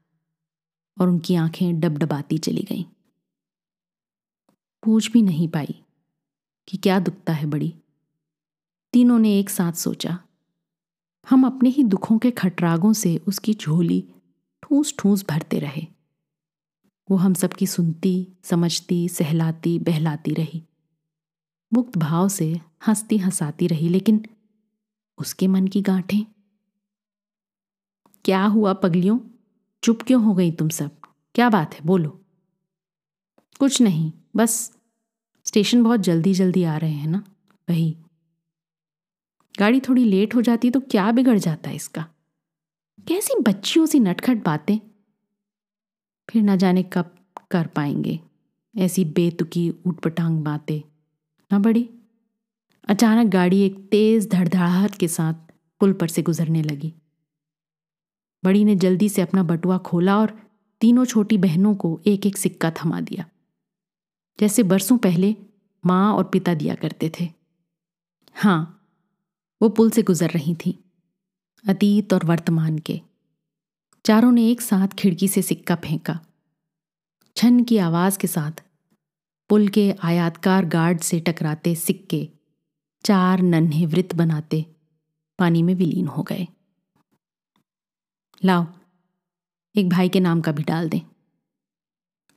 और उनकी आँखें डबडबाती चली गईं। पूछ भी नहीं पाई कि क्या दुखता है बड़ी। तीनों ने एक साथ सोचा, हम अपने ही दुखों के खटरागों से उसकी झोली ठूस ठूस भरते रहे। वो हम सबकी सुनती, समझती, सहलाती, बहलाती रही। मुक्त भाव से हंसती हंसाती रही, लेकिन उसके मन की गांठें? क्या हुआ पगलियों? चुप क्यों हो गई तुम सब? क्या बात है? बोलो। कुछ नहीं, बस स्टेशन बहुत जल्दी जल्दी आ रहे हैं ना? वही गाड़ी थोड़ी लेट हो जाती तो क्या बिगड़ जाता है इसका? कैसी बच्चियों सी नटखट बातें? फिर ना जाने कब कर पाएँगे ऐसी बेतुकी ऊटपटांग बातें। ना बड़ी? अचानक गाड़ी एक तेज धड़धड़ाहट के साथ पुल पर से गुजरने लगी। बड़ी ने जल्दी से अपना बटुआ खोला और तीनों छोटी बहनों को एक एक सिक्का थमा दिया। जैसे बरसों पहले माँ और पिता दिया करते थे। हाँ वो पुल से गुजर रही थी, अतीत और वर्तमान के। चारों ने एक साथ खिड़की से सिक्का फेंका। छन की आवाज़ के साथ पुल के आयातकार गार्ड से टकराते सिक्के चार नन्हे वृत्त बनाते पानी में विलीन हो गए। लाओ, एक भाई के नाम का भी डाल दें।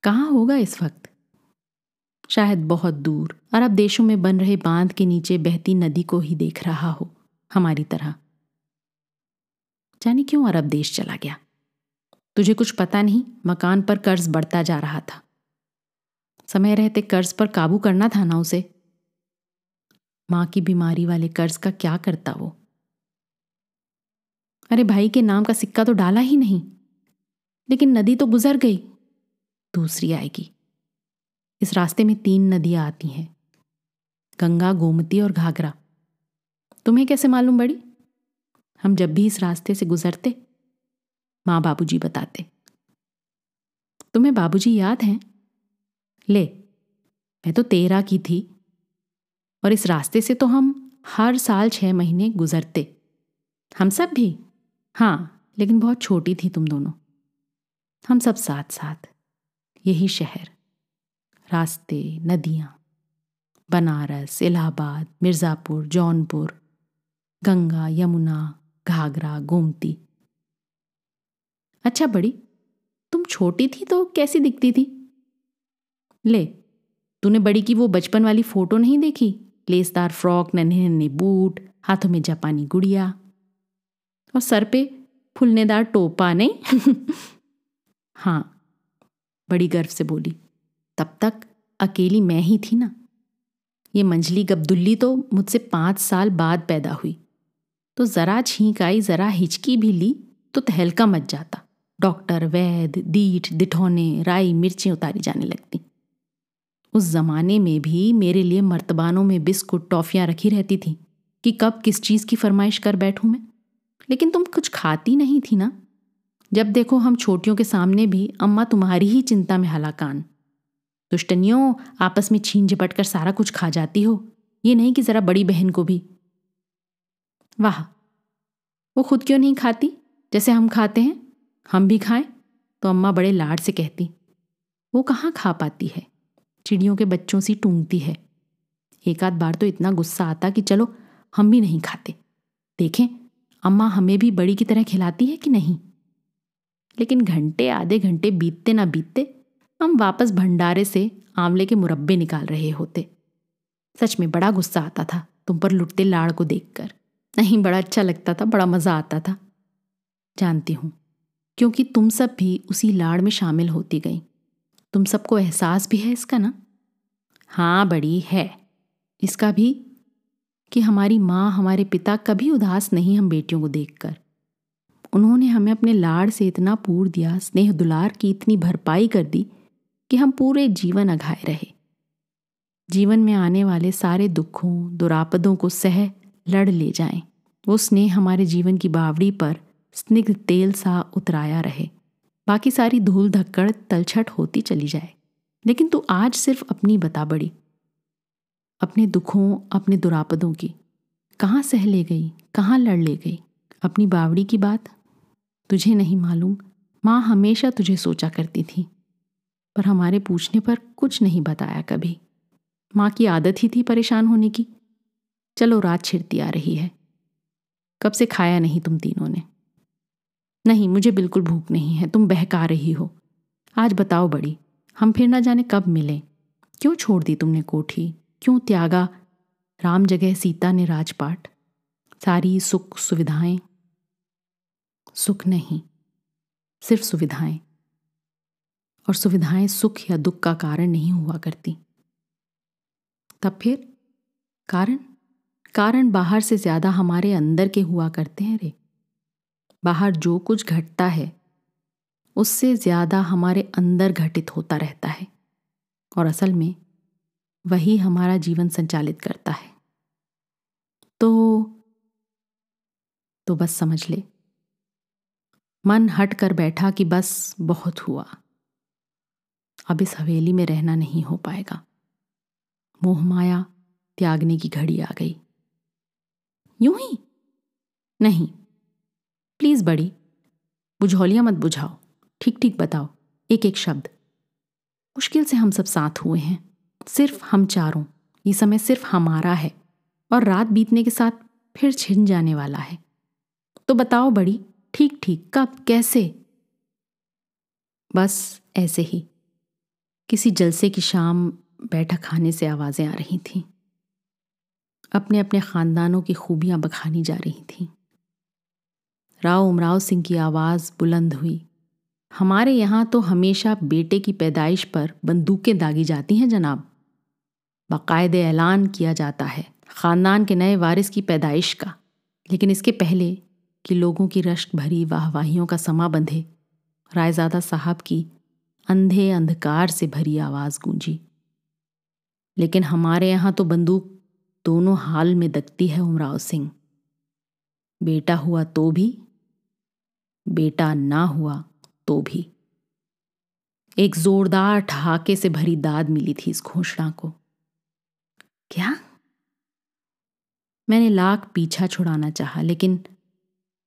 कहाँ होगा इस वक्त? शायद बहुत दूर, अरब देशों में बन रहे बाँध के नीचे बहती नदी को ही देख रहा हो। हमारी तरह। जाने क्यों अरब देश चला गया? तुझे कुछ पता नहीं, मकान पर कर्ज बढ़ता जा रहा था। समय रहते कर्ज पर काबू करना था ना उसे। माँ की बीमारी वाले कर्ज का क्या करता वो? अरे भाई के नाम का सिक्का तो डाला ही नहीं। लेकिन नदी तो गुजर गई। दूसरी आएगी। इस रास्ते में तीन नदियाँ आती हैं। गंगा, गोमती और घाघरा। तुम्हें कैसे मालूम बड़ी? हम जब भी इस रास्ते से गुजरते, माँ बाबूजी बताते। तुम्हें बाबूजी याद हैं? ले, मैं तो तेरह की थी, और इस रास्ते से तो हम हर साल छह महीने गुजरते। हम सब भी? हाँ लेकिन बहुत छोटी थी तुम दोनों। हम सब साथ साथ यही शहर, रास्ते, नदियाँ, बनारस, इलाहाबाद, मिर्ज़ापुर, जौनपुर गंगा, यमुना, घाघरा, गोमती। अच्छा बड़ी, तुम छोटी थी तो कैसी दिखती थी? ले, तूने बड़ी की वो बचपन वाली फ़ोटो नहीं देखी? लेसदार फ्रॉक नन्हे नन्हे बूट, हाथों में जापानी गुड़िया। और सर पे फुलनेदार टोपा, नहीं? [laughs] हाँ बड़ी गर्व से बोली। तब तक अकेली मैं ही थी ना। ये मंजली गब्दुल्ली तो मुझसे पाँच साल बाद पैदा हुई। तो ज़रा छींक आई ज़रा हिचकी भी ली तो तहलका मच जाता। डॉक्टर वैद दीठ, दिठौने, राई, मिर्चें उतारी जाने लगती। उस जमाने में भी मेरे लिए मर्तबानों में बिस्कुट, टॉफियाँ रखी रहती थी कि कब किस चीज़ की फरमाइश कर बैठूं मैं। लेकिन तुम कुछ खाती नहीं थी ना? जब देखो हम छोटियों के सामने भी अम्मा तुम्हारी ही चिंता में हलाकान। दुष्टनियों आपस में छीन झपट कर सारा कुछ खा जाती हो। ये नहीं कि जरा बड़ी बहन को भी। वाह। वो खुद क्यों नहीं खाती? जैसे हम खाते हैं, हम भी खाएँ तो अम्मा बड़े लाड से कहती, वो कहाँ खा पाती है? चिड़ियों के बच्चों सी टूंगती है। एक आध बार तो इतना गुस्सा आता कि चलो, हम भी नहीं खाते। देखें, अम्मा हमें भी बड़ी की तरह खिलाती है कि नहीं? लेकिन घंटे, आधे घंटे बीतते ना बीतते, हम वापस भंडारे से आंवले के मुरब्बे निकाल रहे होते। सच में बड़ा गुस्सा आता था तुम पर लुटते लाड़ को देखकर। नहीं बड़ा अच्छा लगता था, बड़ा मज़ा आता था। जानती हूँ, क्योंकि तुम सब भी उसी लाड़ में शामिल होती गई। तुम सबको एहसास भी है इसका ना? हाँ बड़ी है। इसका भी कि हमारी माँ, हमारे पिता कभी उदास नहीं हम बेटियों को देखकर। उन्होंने हमें अपने लाड़ से इतना पूर दिया, स्नेह दुलार की इतनी भरपाई कर दी कि हम पूरे जीवन अघाए रहे। जीवन में आने वाले सारे दुखों, दुरापदों को सह लड़ ले जाएँ। वो स्नेह हमारे जीवन की बावड़ी पर स्निग्ध तेल सा उतराया रहे। बाकी सारी धूल धक्कड़ तलछट होती चली जाए। लेकिन तू आज सिर्फ़ अपनी बता बड़ी। अपने दुखों, अपने दुरापदों की। कहाँ सह ले गई, कहाँ लड़ ले गई? अपनी बावड़ी की बात? तुझे नहीं मालूम। माँ हमेशा तुझे सोचा करती थी। पर हमारे पूछने पर कुछ नहीं बताया कभी। माँ की आदत ही थी परेशान होने की। चलो रात छिड़ती आ रही है। कब से खाया नहीं तुम तीनों ने? नहीं, मुझे बिल्कुल भूख नहीं है, तुम बहका रही हो। आज बताओ बड़ी, हम फिर ना जाने कब मिले। क्यों छोड़ दी तुमने कोठी? क्यों त्यागा? राम जगह सीता ने राजपाट। सारी सुख सुविधाएँ। सुख नहीं, सिर्फ़ सुविधाएँ। और सुविधाएँ सुख या दुख का कारण नहीं हुआ करती। तब फिर कारण? कारण बाहर से ज़्यादा हमारे अंदर के हुआ करते हैं रे। बाहर जो कुछ घटता है, उससे ज़्यादा हमारे अंदर घटित होता रहता है। और असल में, वही हमारा जीवन संचालित करता है। तो तो बस समझ ले। मन हट कर बैठा कि बस बहुत हुआ। अब इस हवेली में रहना नहीं हो पाएगा। मोह माया त्यागने की घड़ी आ गई। यूँ ही? नहीं। प्लीज़ बड़ी बुझौलिया मत बुझाओ। ठीक ठीक बताओ। एक एक शब्द। मुश्किल से हम सब साथ हुए हैं। सिर्फ़ हम चारों। ये समय सिर्फ़ हमारा है। और रात बीतने के साथ फिर छिन जाने वाला है। तो बताओ, बड़ी ठीक ठीक कब, कैसे? बस ऐसे ही। किसी जलसे की शाम बैठक खाने से आवाज़ें आ रही थीं। अपने अपने ख़ानदानों की खूबियाँ बखानी जा रही थीं। राव उमराव सिंह की आवाज़ बुलंद हुई। हमारे यहाँ तो हमेशा बेटे की पैदाइश पर बंदूकें दागी जाती हैं, जनाब। बाकायदे ऐलान किया जाता है ख़ानदान के नए वारिस की पैदाइश का। लेकिन इसके पहले कि लोगों की रश्क भरी वाहवाहियों का समा बंधे, रायजादा साहब की अंधे अंधकार से भरी आवाज़ गूंजी। लेकिन हमारे यहाँ तो बंदूक दोनों हाल में दकती है उमराव सिंह। बेटा हुआ तो भी, बेटा ना हुआ तो भी। एक जोरदार ठहाके से भरी दाद मिली थी इस घोषणा को। क्या? मैंने लाख पीछा छुड़ाना चाहा, लेकिन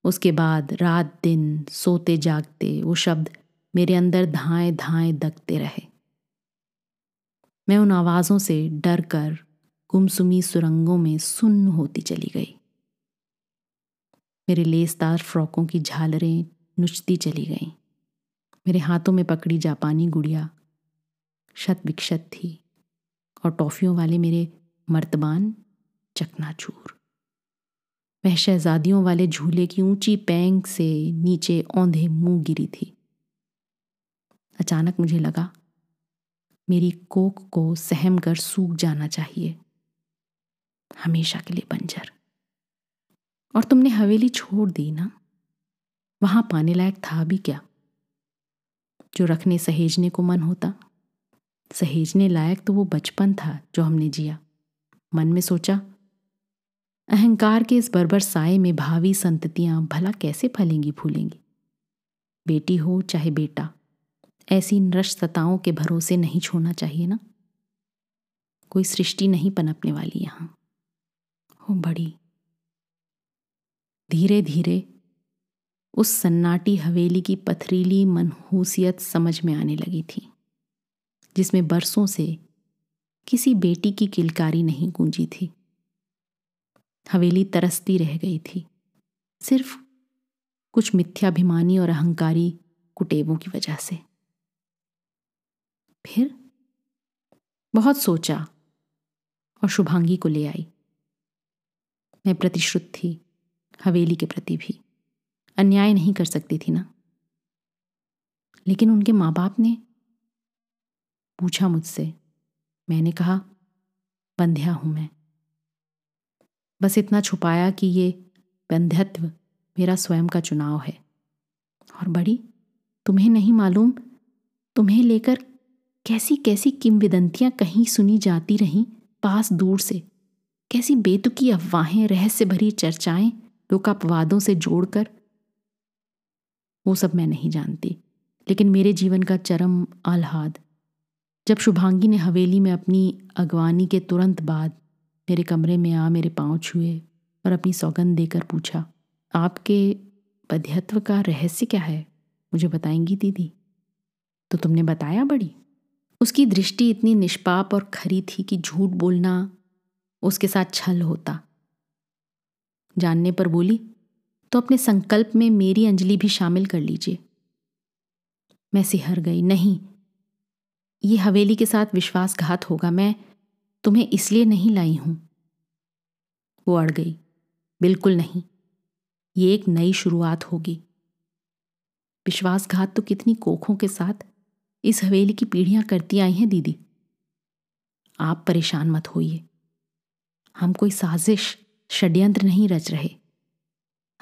उसके बाद रात दिन सोते जागते वो शब्द मेरे अंदर धाए धाए दकते रहे। मैं उन आवाज़ों से डर कर गुमसुमी सुरंगों में सुन्न होती चली गई। मेरे लेसदार फ्रॉकों की झालरें नुचती चली गईं। मेरे हाथों में पकड़ी जापानी गुड़िया शत विक्षत थी और टॉफियों वाले मेरे मर्तबान चकनाचूर। वह शहजादियों वाले झूले की ऊँची पैंग से नीचे औंधे मुँह गिरी थी। अचानक मुझे लगा, मेरी कोक को सहम कर सूख जाना चाहिए। हमेशा के लिए बंजर। और तुमने हवेली छोड़ दी ना? वहाँ पाने लायक था भी क्या? जो रखने सहेजने को मन होता। सहेजने लायक तो वो बचपन था जो हमने जिया। मन में सोचा, अहंकार के इस बर्बर साय में भावी संततियाँ भला कैसे फलेंगी फूलेंगी? बेटी हो चाहे बेटा, ऐसी नृशताओं के भरोसे नहीं छोड़ना चाहिए ना? कोई सृष्टि नहीं पनपने वाली यहाँ। हो बड़ी। धीरे धीरे उस सन्नाटी हवेली की पथरीली मनहूसियत समझ में आने लगी थी, जिसमें बरसों से किसी बेटी की किलकारी नहीं गूंजी थी। हवेली तरसती रह गई थी, सिर्फ़ कुछ मिथ्याभिमानी और अहंकारी कुटेवों की वजह से। फिर बहुत सोचा और शुभांगी को ले आई। मैं प्रतिश्रुत थी, हवेली के प्रति भी। अन्याय नहीं कर सकती थी ना। लेकिन उनके माँ बाप ने पूछा मुझसे, मैंने कहा, बंध्या हूँ मैं। बस इतना छुपाया कि ये बंध्यत्व मेरा स्वयं का चुनाव है। और बड़ी, तुम्हें नहीं मालूम, तुम्हें लेकर कैसी कैसी किंवदंतियाँ कहीं सुनी जाती रहीं पास दूर से। कैसी बेतुकी अफवाहें, रहस्य भरी चर्चाएँ लोकापवादों से जोड़कर? वो सब मैं नहीं जानती। लेकिन मेरे जीवन का चरम आह्लाद। जब शुभांगी ने हवेली में अपनी अगवानी के तुरंत बाद मेरे कमरे में आ मेरे पाँव छुए और अपनी सौगंध देकर पूछा, आपके पध्यत्व का रहस्य क्या है? मुझे बताएँगी दीदी? तो तुमने बताया बड़ी। उसकी दृष्टि इतनी निष्पाप और खरी थी कि झूठ बोलना उसके साथ छल होता। जानने पर बोली तो अपने संकल्प में मेरी अंजलि भी शामिल कर लीजिए। मैं सिहर गई। नहीं, ये हवेली के साथ विश्वासघात होगा। मैं तुम्हें इसलिए नहीं लाई हूँ वो अड़ गई। बिल्कुल नहीं। ये एक नई शुरुआत होगी। विश्वासघात तो कितनी कोखों के साथ इस हवेली की पीढ़ियाँ करती आई हैं, दीदी। आप परेशान मत होइए। हम कोई साजिश, षड्यंत्र नहीं रच रहे।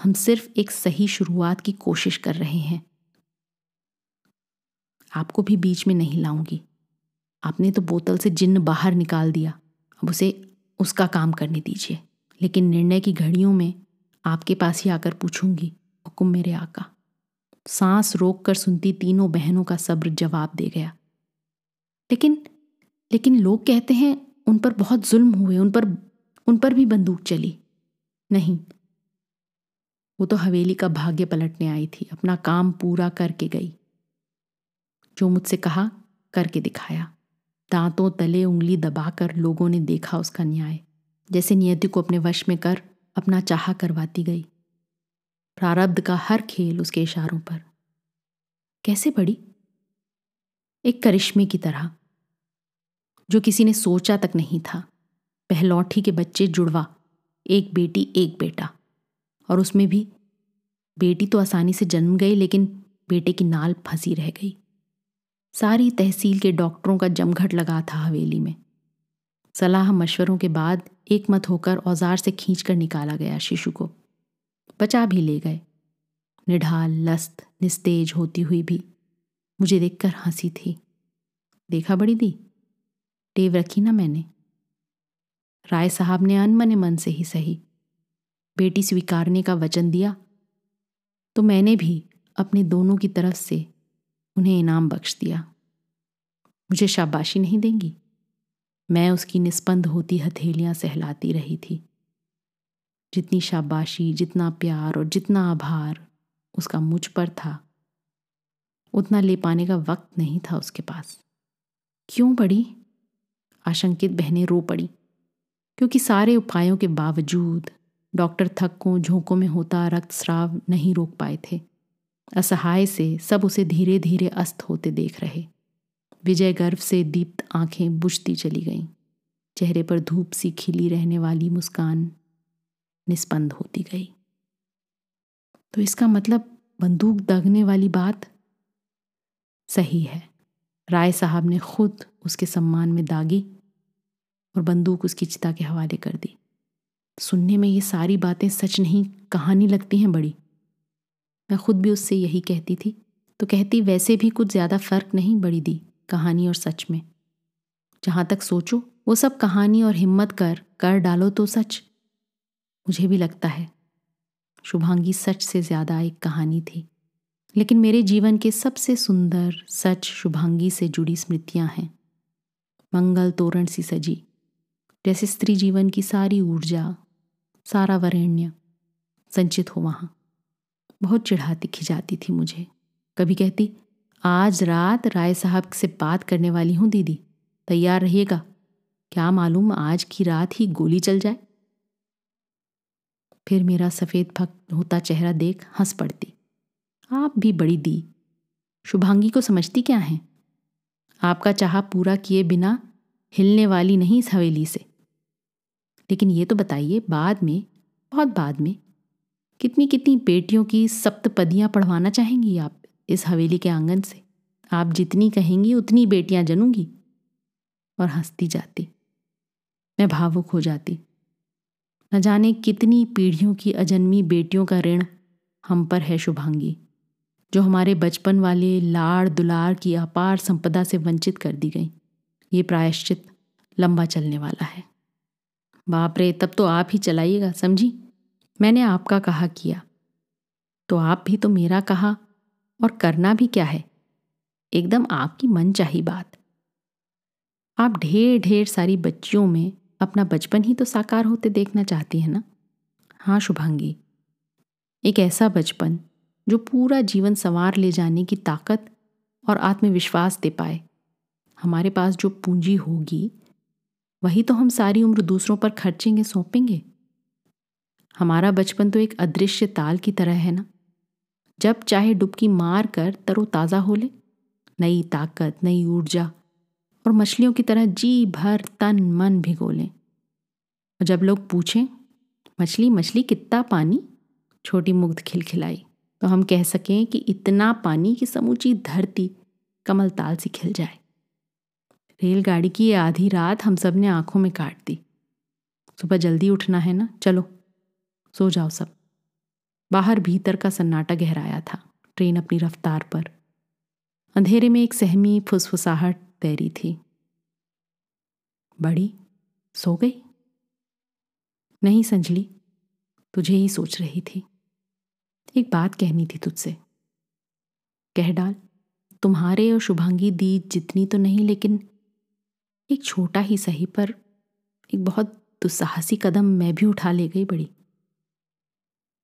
हम सिर्फ़ एक सही शुरुआत की कोशिश कर रहे हैं। आपको भी बीच में नहीं लाऊँगी। आपने तो बोतल से जिन्न बाहर निकाल दिया। अब उसे उसका काम करने दीजिए। लेकिन निर्णय की घड़ियों में आपके पास ही आकर पूछूँगी, हुक्म मेरे आका। सांस रोक कर सुनती तीनों बहनों का सब्र जवाब दे गया। लेकिन लेकिन लोग कहते हैं, उन पर बहुत जुल्म हुए, उन पर उन पर भी बंदूक चली। नहीं, वो तो हवेली का भाग्य पलटने आई थी, अपना काम पूरा करके गई। जो मुझसे कहा, करके दिखाया। दांतों तले उंगली दबाकर लोगों ने देखा उसका न्याय। जैसे नियति को अपने वश में कर, अपना चाह करवाती गई। प्रारब्ध का हर खेल उसके इशारों पर। कैसे पड़ी? एक करिश्मे की तरह, जो किसी ने सोचा तक नहीं था। पहलौठी के बच्चे जुड़वा, एक बेटी, एक बेटा। और उसमें भी, बेटी तो आसानी से जन्म गई, लेकिन बेटे की नाल फंसी रह गई। सारी तहसील के डॉक्टरों का जमघट लगा था हवेली में। सलाह मशवरों के बाद एक मत होकर औज़ार से खींचकर निकाला गया शिशु को। बचा भी ले गए। निढाल, लस्त, निस्तेज होती हुई भी मुझे देखकर हँसी थी। देखा बड़ी दी? टेव रखी ना मैंने। राय साहब ने अनमने मन से ही सही। बेटी स्वीकारने का वचन दिया। तो मैंने भी अपने दोनों की तरफ़ से उन्हें इनाम बख्श दिया। मुझे शाबाशी नहीं देंगी। मैं उसकी निस्पंद होती हथेलियाँ सहलाती रही थी। जितनी शाबाशी, जितना प्यार और जितना आभार उसका मुझ पर था, उतना ले पाने का वक्त नहीं था उसके पास। क्यों पड़ी? आशंकित बहनें रो पड़ी। क्योंकि सारे उपायों के बावजूद डॉक्टर थक्कों, झोंकों में होता रक्त रक्तस्राव नहीं रोक पाए थे। असहाय से सब उसे धीरे धीरे अस्त होते देख रहे। विजय गर्व से दीप्त आँखें बुझती चली गईं। चेहरे पर धूप सी खिली रहने वाली मुस्कान निस्पंद होती गई। तो इसका मतलब बंदूक दगने वाली बात सही है। राय साहब ने खुद उसके सम्मान में दागी। और बंदूक उसकी चिता के हवाले कर दी। सुनने में ये सारी बातें सच नहीं, कहानी लगती हैं बड़ी। मैं खुद भी उससे यही कहती थी तो कहती, वैसे भी कुछ ज़्यादा फ़र्क नहीं बड़ी दी कहानी और सच में। जहाँ तक सोचो, वो सब कहानी और हिम्मत कर कर डालो तो सच। मुझे भी लगता है, शुभांगी सच से ज़्यादा एक कहानी थी। लेकिन मेरे जीवन के सबसे सुंदर, सच शुभांगी से जुड़ी स्मृतियाँ हैं। मंगल तोरण सी सजी जैसे स्त्री जीवन की सारी ऊर्जा, सारा वरेण्य संचित हो वहाँ। बहुत चिढ़ाती खिजाती थी मुझे। कभी कहती, आज रात राय साहब से बात करने वाली हूँ, दीदी। तैयार रहिएगा। क्या मालूम आज की रात ही गोली चल जाए? फिर मेरा सफ़ेद भक्त होता चेहरा देख हंस पड़ती। आप भी बड़ी दी। शुभांगी को समझती क्या है? आपका चाह पूरा किए बिना हिलने वाली नहीं इस हवेली से। लेकिन ये तो बताइए, बाद में, बहुत बाद में कितनी कितनी बेटियों की सप्तपदियाँ पढ़वाना चाहेंगी आप इस हवेली के आँगन से? आप जितनी कहेंगी, उतनी बेटियाँ जनूँगी। और हंसती जाती। मैं भावुक हो जाती। न जाने कितनी पीढ़ियों की अजन्मी बेटियों का ऋण हम पर है शुभांगी, जो हमारे बचपन वाले लाड़ दुलार की अपार संपदा से वंचित कर दी गई। ये प्रायश्चित लंबा चलने वाला है। बाप रे, तब तो आप ही चलाइएगा, समझी? मैंने आपका कहा किया। तो आप भी तो मेरा कहा, और करना भी क्या है? एकदम आपकी मन चाही बात। आप ढेर ढेर सारी बच्चियों में अपना बचपन ही तो साकार होते देखना चाहती है ना? हाँ शुभांगी। एक ऐसा बचपन, जो पूरा जीवन संवार ले जाने की ताकत और आत्मविश्वास दे पाए। हमारे पास जो पूंजी होगी वही तो हम सारी उम्र दूसरों पर खर्चेंगे, सौंपेंगे। हमारा बचपन तो एक अदृश्य ताल की तरह है ना। जब चाहे डुबकी मार कर तरोताज़ा हो ले। नई ताकत, नई ऊर्जा और मछलियों की तरह जी भर तन मन भिगो लें। और जब लोग पूछें, मछली मछली कितना पानी? छोटी मुग्ध खिलखिलाई। तो हम कह सकें कि इतना पानी कि समूची धरती कमल ताल से खिल जाए। रेलगाड़ी की आधी रात हम सबने आँखों में काट दी। सुबह जल्दी उठना है ना? चलो, सो जाओ सब। बाहर भीतर का सन्नाटा गहराया था, ट्रेन अपनी रफ्तार पर। अंधेरे में एक सहमी फुसफुसाहट तैरी थी। बड़ी, सो गई? नहीं संजली, तुझे ही सोच रही थी। एक बात कहनी थी तुझसे। कह डाल, तुम्हारे और शुभांगी दी जितनी तो नहीं, लेकिन एक छोटा ही सही पर एक बहुत दुस्साहसी कदम मैं भी उठा ले गई बड़ी।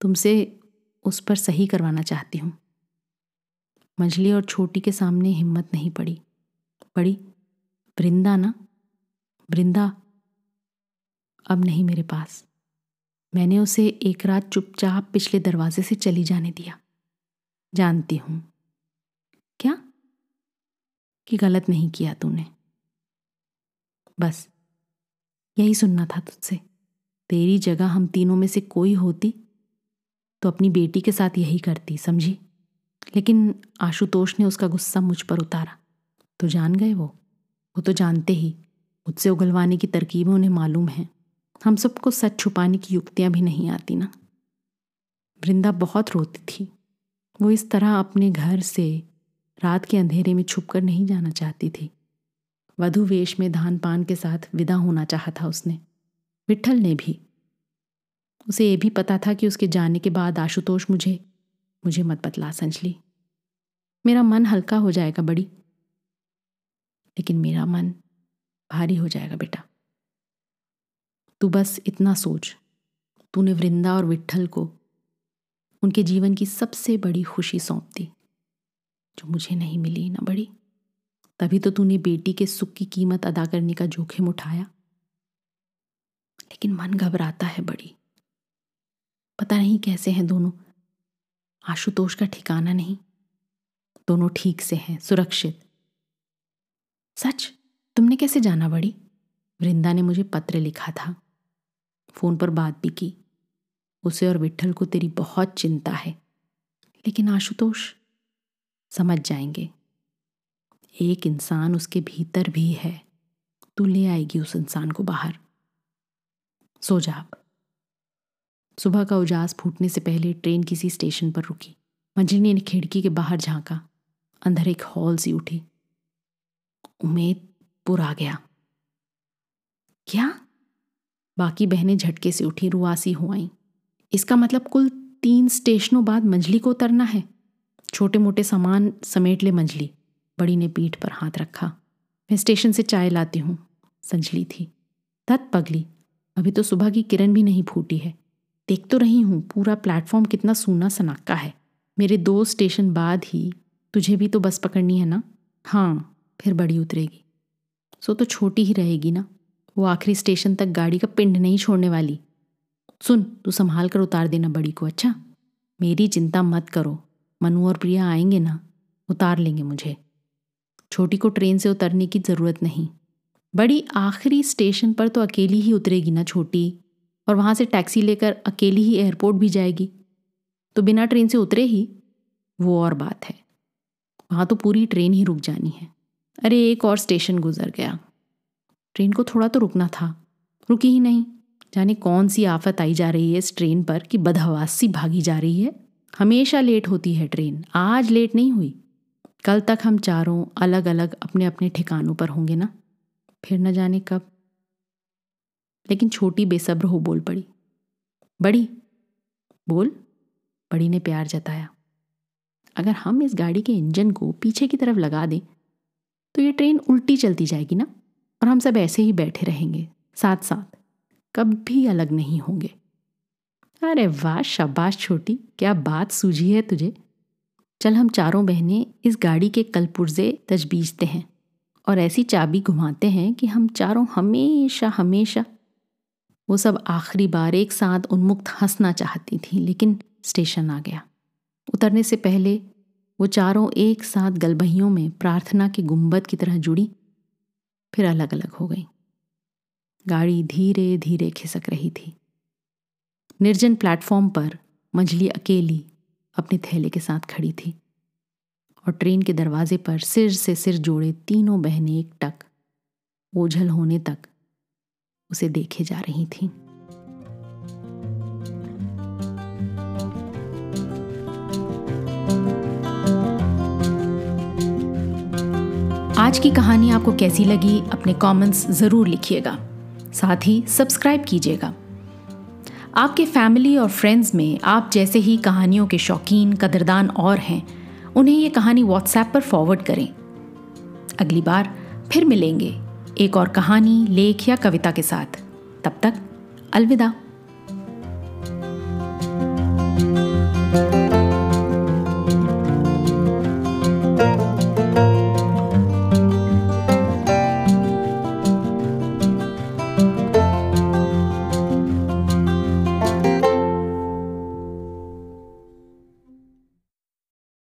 तुमसे उस पर सही करवाना चाहती हूँ। मंझली और छोटी के सामने हिम्मत नहीं पड़ी। पड़ी वृंदा ना? वृंदा, अब नहीं मेरे पास। मैंने उसे एक रात चुपचाप पिछले दरवाजे से चली जाने दिया। जानती हूँ। क्या? कि गलत नहीं किया तूने। बस। यही सुनना था तुझसे। तेरी जगह हम तीनों में से कोई होती तो अपनी बेटी के साथ यही करती, समझी? लेकिन आशुतोष ने उसका गुस्सा मुझ पर उतारा। तो जान गए वो? वो तो जानते ही। मुझसे उगलवाने की तरकीबें उन्हें मालूम हैं। हम सबको सच छुपाने की युक्तियाँ भी नहीं आती ना। वृंदा बहुत रोती थी। वो इस तरह अपने घर से रात के अंधेरे में छुपकर नहीं जाना चाहती थी। वधु वेश में धान पान के साथ विदा होना चाहा था उसने। विठल ने भी। उसे यह भी पता था कि उसके जाने के बाद आशुतोष मुझे मुझे मत बतला, संजली। मेरा मन हल्का हो जाएगा, बड़ी। लेकिन मेरा मन भारी हो जाएगा, बेटा। तू बस इतना सोच। तूने वृंदा और विठल को उनके जीवन की सबसे बड़ी खुशी सौंप दी, जो मुझे नहीं मिली, ना बड़ी। तभी तो तूने बेटी के सुख की कीमत अदा करने का जोखिम उठाया। लेकिन मन घबराता है बड़ी। पता नहीं कैसे हैं दोनों। आशुतोष का ठिकाना नहीं। दोनों ठीक से हैं, सुरक्षित। सच? तुमने कैसे जाना बड़ी? वृंदा ने मुझे पत्र लिखा था। फ़ोन पर बात भी की। उसे और विठल को तेरी बहुत चिंता है। लेकिन आशुतोष, समझ जाएँगे। एक इंसान उसके भीतर भी है। तू ले आएगी उस इंसान को बाहर। सो जा सुबह का उजास फूटने से पहले ट्रेन किसी स्टेशन पर रुकी। मंजिली ने खिड़की के बाहर झांका। अंदर एक हॉल सी उठी। उमेद पुर गया। क्या? बाकी बहनें झटके से उठी, रुआसी हो आई। इसका मतलब कुल तीन स्टेशनों बाद मंजली को उतरना है। छोटे मोटे सामान समेट ले मंजली। बड़ी ने पीठ पर हाथ रखा। मैं स्टेशन से चाय लाती हूँ, संजली थी। तत् पगली, अभी तो सुबह की किरण भी नहीं फूटी है। देख तो रही हूँ, पूरा प्लेटफॉर्म कितना सूना सनाका है। मेरे दो स्टेशन बाद ही, तुझे भी तो बस पकड़नी है ना? हाँ फिर बड़ी उतरेगी। सो तो छोटी ही रहेगी ना? वो आखिरी स्टेशन तक गाड़ी का पिंड नहीं छोड़ने वाली। सुन, तू संभाल कर उतार देना बड़ी को अच्छा? मेरी चिंता मत करो। मनु और प्रिया आएँगे ना? उतार लेंगे मुझे। छोटी को ट्रेन से उतरने की ज़रूरत नहीं। बड़ी आखिरी स्टेशन पर तो अकेली ही उतरेगी ना छोटी, और वहाँ से टैक्सी लेकर अकेली ही एयरपोर्ट भी जाएगी। तो बिना ट्रेन से उतरे ही वो और बात है। वहाँ तो पूरी ट्रेन ही रुक जानी है। अरे, एक और स्टेशन गुजर गया। ट्रेन को थोड़ा तो रुकना था। रुकी ही नहीं। जाने कौन सी आफत आई जा रही है इस ट्रेन पर कि बदहवास भागी जा रही है। हमेशा लेट होती है ट्रेन। आज लेट नहीं हुई। कल तक हम चारों अलग अलग अपने अपने ठिकानों पर होंगे ना? फिर न जाने कब। लेकिन छोटी बेसब्र हो बोल पड़ी। बड़ी। बोल, बड़ी ने प्यार जताया। अगर हम इस गाड़ी के इंजन को पीछे की तरफ़ लगा दें तो ये ट्रेन उल्टी चलती जाएगी ना? और हम सब ऐसे ही बैठे रहेंगे साथ साथ कभी अलग नहीं होंगे। अरे वाह, शाबाश छोटी। क्या बात सूझी है तुझे। चल हम चारों बहनें इस गाड़ी के कलपुर्जे तजबीजते हैं और ऐसी चाबी घुमाते हैं कि हम चारों हमेशा हमेशा, वो सब आखिरी बार एक साथ उन्मुक्त हंसना चाहती थी, लेकिन स्टेशन आ गया। उतरने से पहले वो चारों एक साथ गलबहियों में प्रार्थना के गुंबद की तरह जुड़ी, फिर अलग अलग हो गई। गाड़ी धीरे धीरे खिसक रही थी। निर्जन प्लेटफॉर्म पर मंझली अकेली अपने थैले के साथ खड़ी थी और ट्रेन के दरवाजे पर सिर से सिर जोड़े तीनों बहनें एक टक, ओझल होने तक उसे देखे जा रही थीं। आज की कहानी आपको कैसी लगी, अपने कमेंट्स ज़रूर लिखिएगा साथ ही सब्सक्राइब कीजिएगा आपके फैमिली और फ्रेंड्स में आप जैसे ही कहानियों के शौकीन, कदरदान और हैं, उन्हें ये कहानी व्हाट्सएप पर फॉरवर्ड करें। अगली बार फिर मिलेंगे एक और कहानी, लेख या कविता के साथ। तब तक अलविदा।